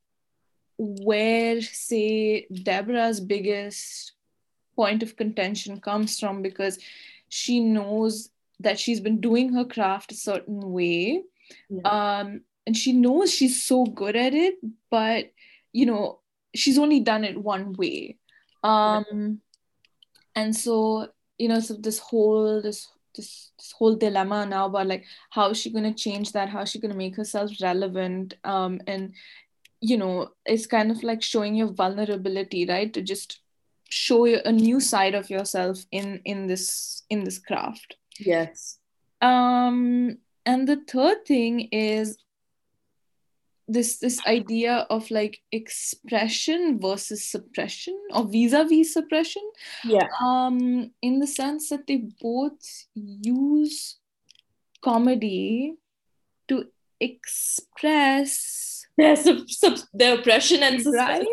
where say deborah's biggest point of contention comes from because she knows that she's been doing her craft a certain way. Yeah. um and she knows she's so good at it but you know she's only done it one way. Um and so you know so this whole this this, this whole dilemma now about like how is she going to change that? How is she going to make herself relevant? Um and you know it's kind of like showing your vulnerability right? To just show a new side of yourself in in this in this craft. Yes. Um and the third thing is this this idea of like expression versus suppression or vis-a-vis suppression yeah um in the sense that they both use comedy to express their, sub, sub, their oppression and right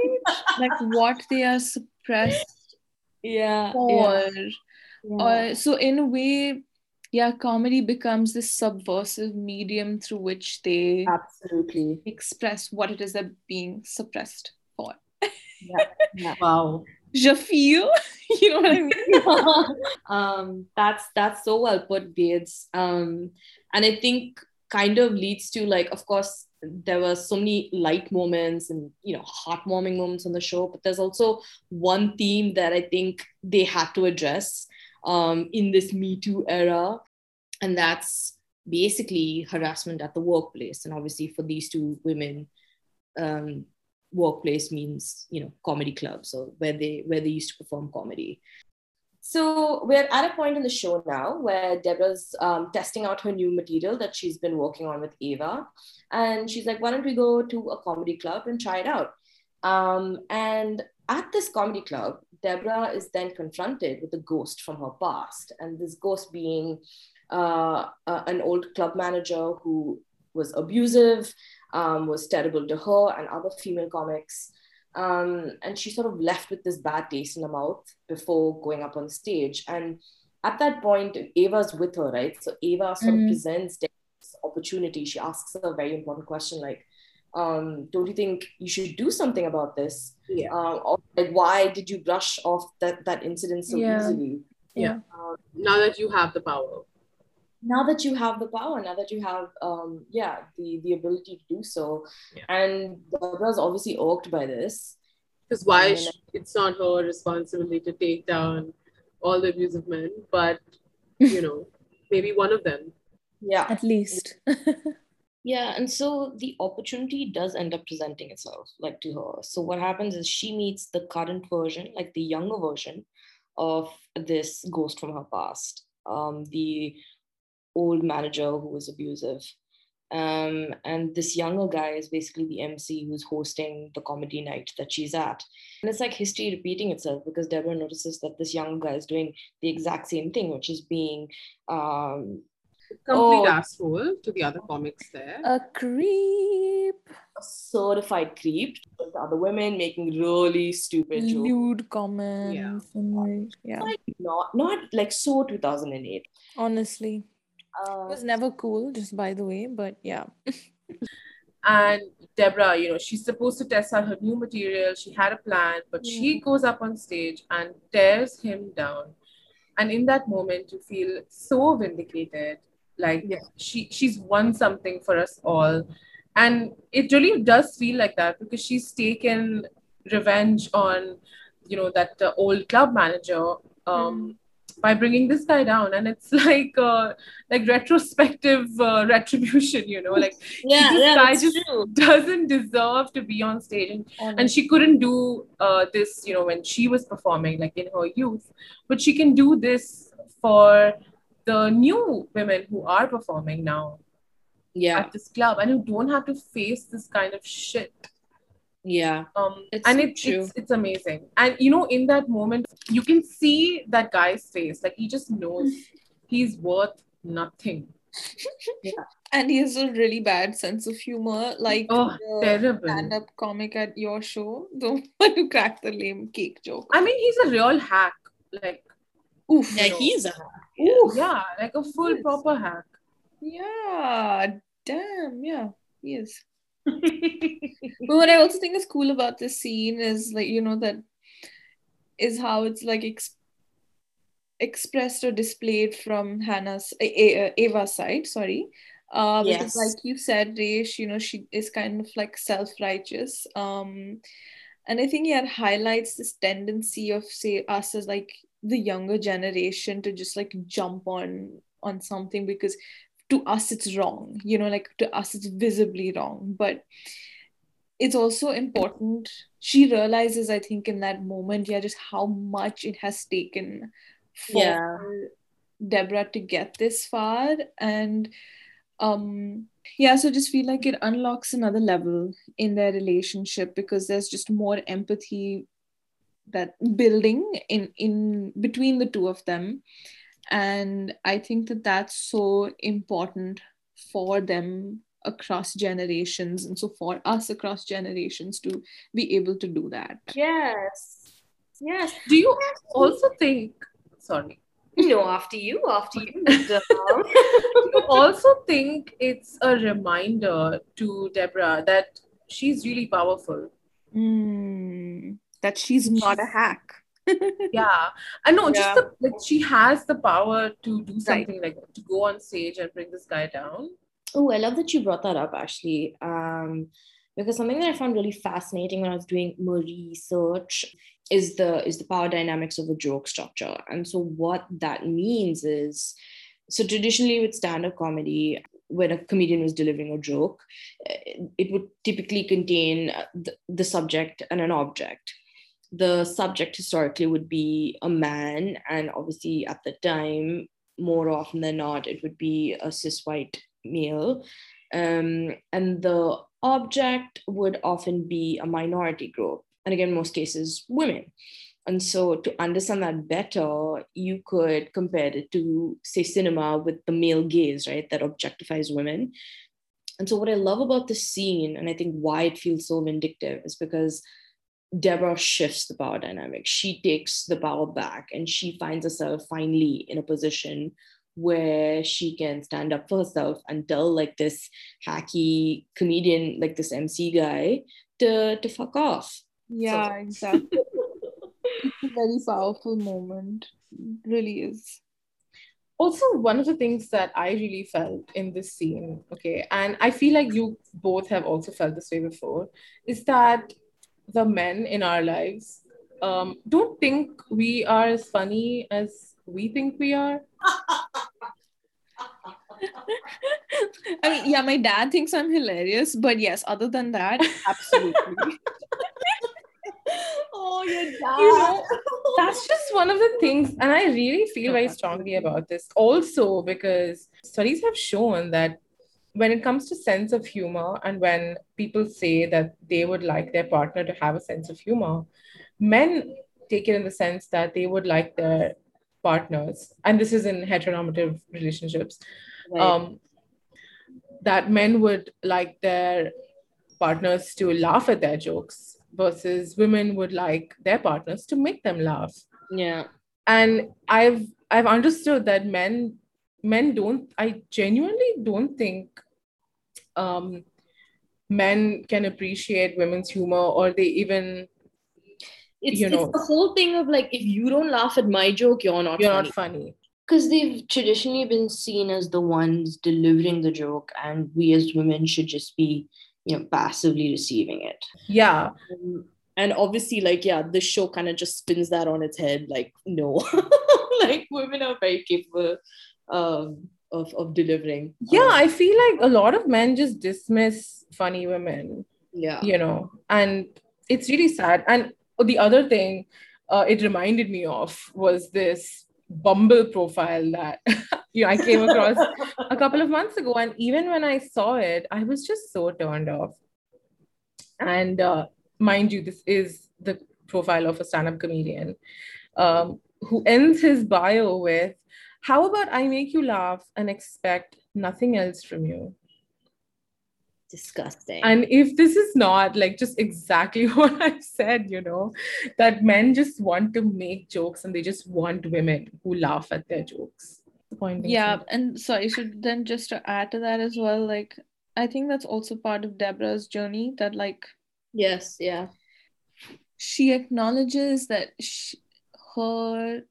like what they are suppressed yeah for yeah. Yeah. so in a way yeah comedy becomes this subversive medium through which they absolutely express what it is they're being suppressed for yeah, yeah. wow je feel you know what i mean um that's that's so well put Beads. um and i think kind of leads to like of course there were so many light moments and you know heartwarming moments on the show but there's also one theme that i think they had to address um, in this Me Too era. And that's basically harassment at the workplace. And obviously, for these two women, um, workplace means you know comedy clubs or where they where they used to perform comedy. So we're at a point in the show now where Deborah's um, testing out her new material that she's been working on with Ava, and she's like, "Why don't we go to a comedy club and try it out?" Um, and at this comedy club, Deborah is then confronted with a ghost from her past, and this ghost being uh, uh, an old club manager who was abusive, um, was terrible to her and other female comics. Um, and she sort of left with this bad taste in her mouth before going up on stage. And at that point, Ava's with her, right? So Ava sort mm-hmm. of presents this opportunity. She asks her a very important question like, um, don't you think you should do something about this? Yeah. Uh, or like, why did you brush off that that incident so yeah. easily? Yeah. Um, now that you have the power. Now that you have the power, now that you have, um, yeah, the the ability to do so, yeah. and Deborah's obviously irked by this. Because why? And, it's not her responsibility to take down all the abusive men, but you know, maybe one of them. Yeah. At least. Yeah, and so the opportunity does end up presenting itself like to her. So what happens is she meets the current version, like the younger version of this ghost from her past, um, the old manager who was abusive. Um, and this younger guy is basically the MC who's hosting the comedy night that she's at. And it's like history repeating itself because Deborah notices that this younger guy is doing the exact same thing, which is being um, Complete Oh. asshole to the other comics there. A creep. a certified creep. The other women making really stupid jokes. Lewd comments. And like, yeah. Not, not like so 2008. Honestly. Uh, It was never cool, just by the way, but yeah. And Deborah, you know, she's supposed to test out her new material. She had a plan, but she goes up on stage and tears him down. And in that moment, you feel so vindicated. Like Yeah. she she's won something for us all. And it really does feel like that because she's taken revenge on, you know, that uh, old club manager um, by bringing this guy down. And it's like uh, like retrospective uh, retribution, you know, like yeah, this yeah, guy just true. doesn't deserve to be on stage and, and she couldn't do uh, this you know when she was performing like in her youth but she can do this for the new women who are performing now Yeah, at this club and who don't have to face this kind of shit. Yeah, um It's and so it's, it's it's amazing. And you know in that moment you can see that guy's face. Like he just knows he's worth nothing. Yeah. And he has a really bad sense of humor, like oh terrible. stand-up comic at your show, the one who cracked the lame cake joke. i mean he's a real hack. Like Oof. yeah. know. He's a Ooh, yeah like a full Yes. proper hack Yeah, damn, yeah, he is. But what I also think is cool about this scene is like, you know, that is how it's like ex- expressed or displayed from Hannah's, A- A- Ava's side, sorry. Uh, because Yes. like you said, Reish, you know, she is kind of like self-righteous. Um, and I think yeah, it highlights this tendency of say us as like the younger generation to just like jump on on something because to us it's wrong you know like to us it's visibly wrong but it's also important she realizes i think in that moment yeah just how much it has taken for Yeah. deborah to get this far and um yeah so just feel like it unlocks another level in their relationship because there's just more empathy that building in in between the two of them and i think that that's so important for them across generations and so for us across generations to be able to do that yes, yes. Do you also think, sorry, No, after you, after you. Do you also think it's a reminder to Deborah that she's really powerful? Mm, that she's not a hack Yeah. I know, just the, like she has the power to do something like to go on stage and bring this guy down. Oh, I love that you brought that up, Ashley. Um, because something that I found really fascinating when I was doing more research is the is the power dynamics of a joke structure. And so what that means is so traditionally with stand-up comedy, when a comedian was delivering a joke, it would typically contain uh, the, the subject and an object. The subject historically would be a man, and obviously at the time, more often than not, it would be a cis white male. Um, and the object would often be a minority group. And again, most cases, women. And so, to understand that better, you could compare it to, say, cinema with the male gaze, right, that objectifies women. And so, what I love about this scene, and I think why it feels so vindictive, is because Deborah shifts the power dynamic. She takes the power back and she finds herself finally in a position where she can stand up for herself and tell like this hacky comedian, like this MC guy, to, to fuck off. yeah exactly it's a very powerful moment It really is Also, one of the things that I really felt in this scene, okay, and I feel like you both have also felt this way before, is that the men in our lives um, don't think we are as funny as we think we are. I mean, yeah, my dad thinks I'm hilarious, but yes, other than that, absolutely. Oh, your dad. You know, that's just one of the things, and I really feel very strongly about this also because studies have shown that when it comes to sense of humor and when people say that they would like their partner to have a sense of humor men take it in the sense that they would like their partners and this is in heteronormative relationships Right. um, that men would like their partners to laugh at their jokes versus women would like their partners to make them laugh yeah. and i've i've understood that men men don't i genuinely don't think um men can appreciate women's humor or they even It's, You it's the whole thing of like, if you don't laugh at my joke, you're not you're funny. not funny because they've traditionally been seen as the ones delivering the joke, and we as women should just be, you know, passively receiving it. yeah Um, and obviously, like, yeah, this show kind of just spins that on its head. Like, no, like women are very capable um, of of delivering. yeah Um, i feel like a lot of men just dismiss funny women yeah, you know and it's really sad. And the other thing uh, it reminded me of was this bumble profile that you know i came across a couple of months ago. And even when i saw it i was just so turned off. And uh, mind you this is the profile of a stand-up comedian um, who ends his bio with how about i make you laugh and expect nothing else from you disgusting. and if this is not like just exactly what I said, you know, that men just want to make jokes and they just want women who laugh at their jokes. The point Yeah, said. and sorry, so then just to add to that as well, like I think that's also part of Deborah's journey that like yes, yeah, she acknowledges that sh her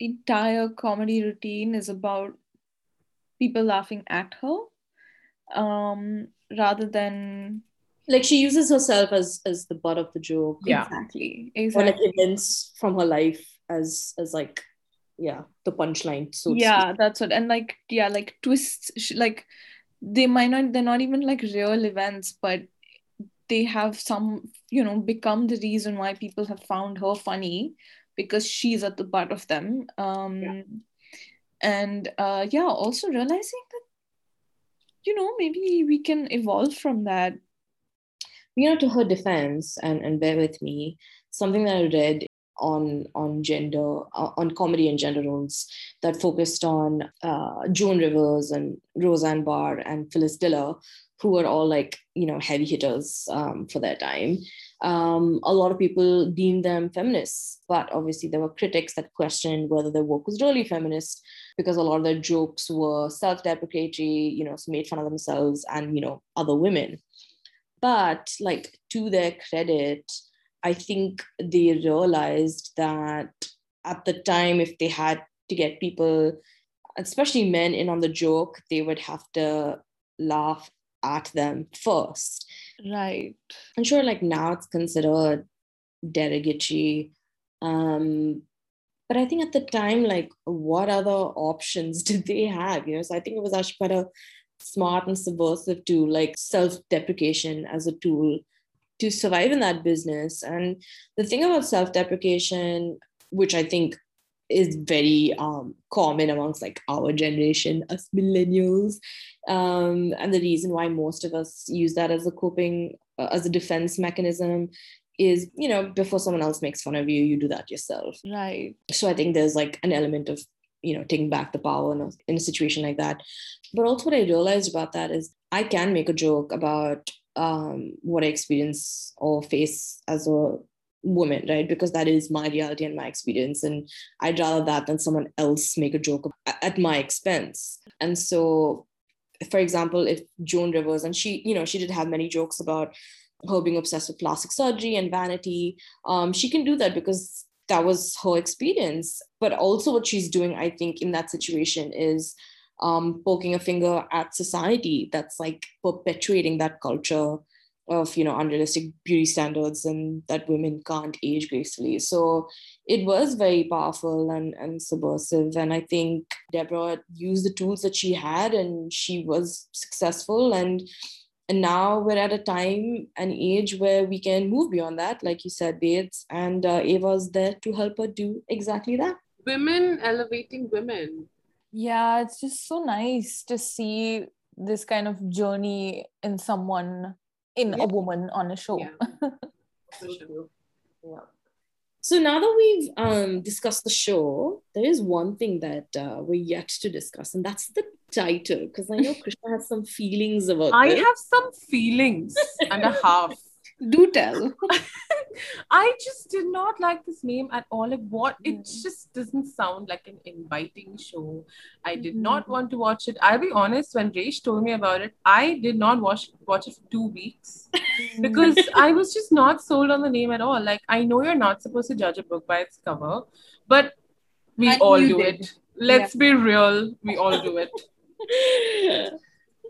entire comedy routine is about people laughing at her um rather than like she uses herself as as the butt of the joke. Yeah. exactly or like events from her life as as like yeah the punchline so yeah that's what and like yeah like twists sh- like they might not they're not even like real events but they have some you know become the reason why people have found her funny because she's at the butt of them. Um Yeah. and uh yeah also realizing that you know maybe we can evolve from that. You know to her defense and and bear with me something that i read on on gender uh, on comedy and gender roles that focused on uh, joan rivers and roseanne barr and phyllis diller who were all like you know heavy hitters um, for their time um, a lot of people deemed them feminists but obviously there were critics that questioned whether their work was really feminist because a lot of their jokes were self-deprecatory you know made fun of themselves and you know other women. But like to their credit i think they realized that at the time if they had to get people especially men in on the joke they would have to laugh at them first right. I'm sure like now it's considered derogatory um but i think at the time like what other options did they have? You know so i think it was actually quite a smart and subversive to like self-deprecation as a tool to survive in that business. And the thing about self-deprecation which i think is very um, common amongst like our generation us millennials. Um, and the reason why most of us use that as a coping uh, as a defense mechanism is you know before someone else makes fun of you you do that yourself. Right. So i think there's like an element of you know taking back the power in a, in a situation like that. But also what i realized about that is i can make a joke about um, what i experience or face as a woman right? Because that is my reality and my experience. And i'd rather that than someone else make a joke at my expense. And so for example if joan rivers and she you know she did have many jokes about her being obsessed with plastic surgery and vanity um, she can do that because that was her experience. But also what she's doing i think in that situation is um, poking a finger at society that's like perpetuating that culture of you know unrealistic beauty standards and that women can't age gracefully. So it was very powerful and, and subversive. And i think deborah used the tools that she had and she was successful. And and now we're at a time and age where we can move beyond that like you said Bates, and uh, ava's there to help her do exactly that. Women elevating women. yeah it's just so nice to see this kind of journey in someone in Yeah. a woman on a show Yeah. So. Yeah. So now that we've um, discussed the show, there is one thing that uh, we're yet to discuss, and that's the title. Because I know Krishna has some feelings about I this. have some feelings and a half. Do tell I just did not like this name at all. Like what it Mm. just doesn't sound like an inviting show. I did Mhm. not want to watch it. I'll be honest, when Reish told me about it, I did not watch watch it for two weeks because I was just not sold on the name at all. Like I know you're not supposed to judge a book by its cover, but we And all do did. it. Let's be real, we all do it.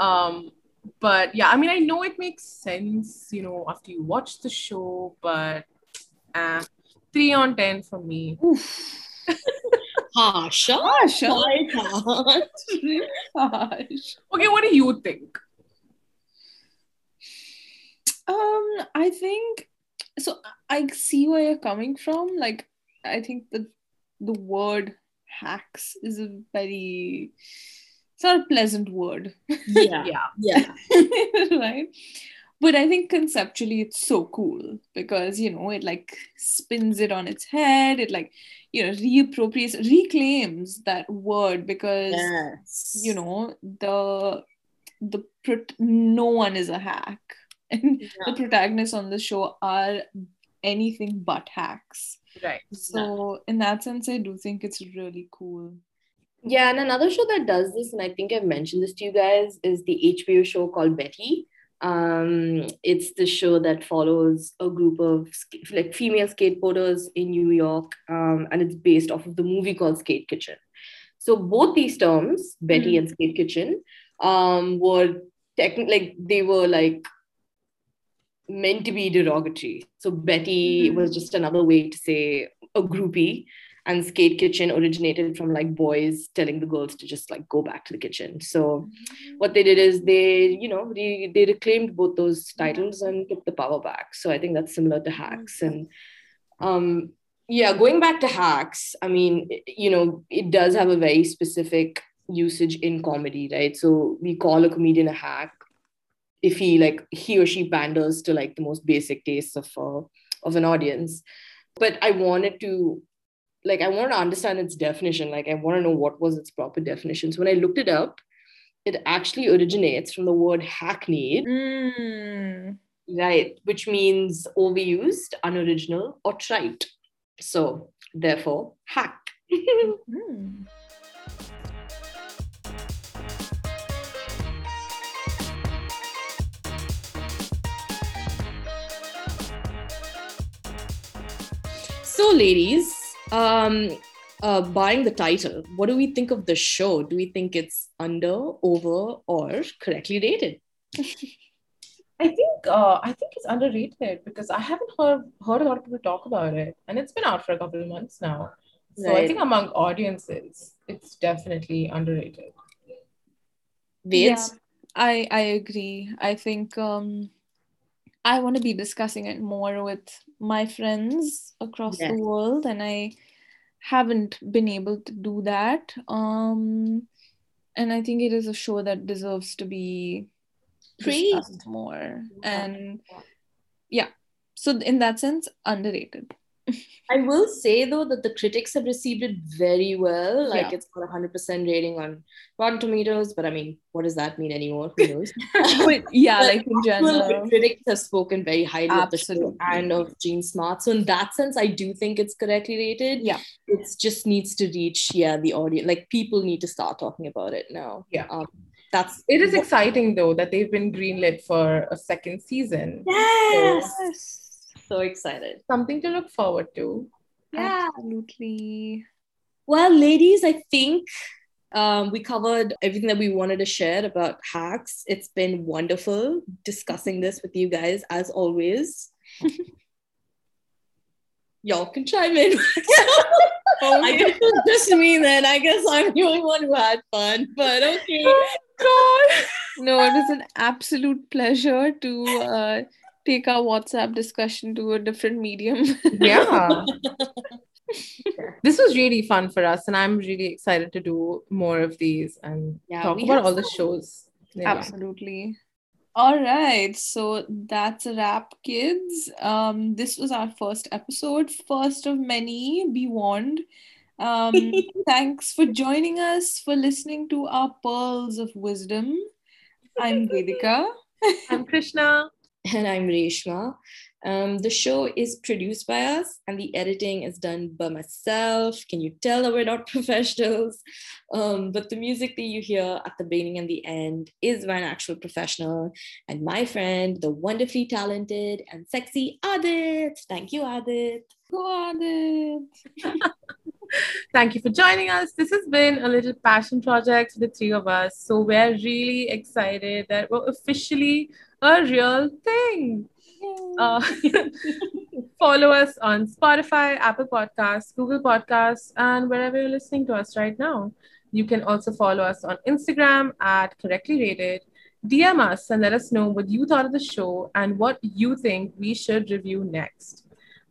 Um, but yeah, I mean, I know it makes sense, you know, after you watch the show, but uh, three on ten for me. Harsh. huh? Quite harsh. Okay, what do you think? Um, I think so. I see where you're coming from. Like, I think the the word hacks is a very it's not a pleasant word, Yeah. Yeah, Yeah. right? But I think conceptually it's so cool because you know it like spins it on its head. It like you know reappropriates, reclaims that word because Yes. you know the the no one is a hack and the protagonists on the show are anything but hacks right. so in that sense i do think it's really cool Yeah, and another show that does this, and I think I've mentioned this to you guys, is the HBO show called Betty. Um, it's the show that follows a group of like female skateboarders in New York, um, and it's based off of the movie called Skate Kitchen. So both these terms, Betty Mhm. and Skate Kitchen, um, were technically like they were like meant to be derogatory. So Betty Mhm. was just another way to say a groupie and skate kitchen originated from like boys telling the girls to just like go back to the kitchen. So what they did is they you know re- they reclaimed both those titles and took the power back. So i think that's similar to hacks and um yeah going back to hacks i mean you know it does have a very specific usage in comedy right? So we call a comedian a hack if he like he or she panders to like the most basic tastes of uh, of an audience. But i wanted to like I want to understand its definition. Like I want to know what was its proper definition. So when I looked it up, it actually originates from the word hackneyed, Mm. right, which means overused, unoriginal, or trite. So therefore, hack. Mm. So, ladies, um, uh, barring the title, what do we think of the show? Do we think it's under, over, or correctly rated? I think uh, I think it's underrated because I haven't heard heard a lot of people talk about it, and it's been out for a couple of months now. So I think among audiences, it's definitely underrated. Veds? I I agree. I think um I want to be discussing it more with my friends across Yes. the world and I haven't been able to do that. Um and I think it is a show that deserves to be Praised. more. Yeah. And yeah. So in that sense, underrated. I will say though that the critics have received it very well. Like Yeah. it's got a hundred percent rating on Rotten Tomatoes, but I mean, what does that mean anymore? Who knows? But yeah, But like in Well, the general. critics have spoken very highly of the show and of Jean Smart. So in that sense, I do think it's correctly rated. Yeah. It just needs to reach, yeah, the audience. Like people need to start talking about it now. Yeah. Um, that's It is exciting though that they've been greenlit for a second season. Yes. Yes. So excited. Something to look forward to. Yeah. Absolutely. Well, ladies, I think um, we covered everything that we wanted to share about hacks. It's been wonderful discussing this with you guys, as always. Y'all can chime in. I guess it's just me then. I guess I'm the only one who had fun, but okay. God. No, it was an absolute pleasure to uh, take our WhatsApp discussion to a different medium. Yeah. this was really fun for us, and I'm really excited to do more of these and Yeah, talk about all the shows. Absolutely. All right. So that's a wrap, kids. Um, this was our first episode, first of many. Be warned. Um, thanks for joining us, for listening to our pearls of wisdom. I'm Vedika. I'm Krishna. And I'm Reshma. Um, the show is produced by us, and the editing is done by myself. Can you tell that we're not professionals? Um, but the music that you hear at the beginning and the end is by an actual professional and my friend, the wonderfully talented and sexy Adit. Thank you, Adit. Go Adit. Thank you for joining us. This has been a little passion project for the three of us. So we're really excited that we're officially a real thing. Uh, follow us on Spotify, Apple Podcasts, Google Podcasts, and wherever you're listening to us right now. You can also follow us on Instagram at Correctly Rated. DM us and let us know what you thought of the show and what you think we should review next.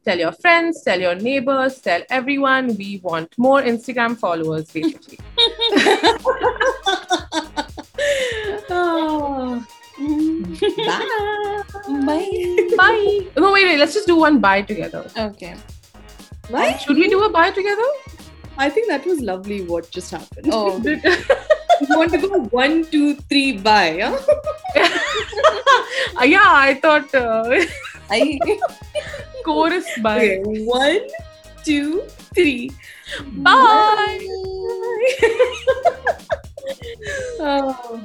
Tell your friends, tell your neighbors, tell everyone. We want more Instagram followers, basically. oh. Bye. Bye. bye. No, wait, wait. Let's just do one bye together. Okay. Bye. Should we do a bye together? I think that was lovely what just happened. Oh. You want to go one, two, three, bye. Huh? Uh, yeah, I thought uh, I. chorus bye. Okay, one, two, three. Bye. oh.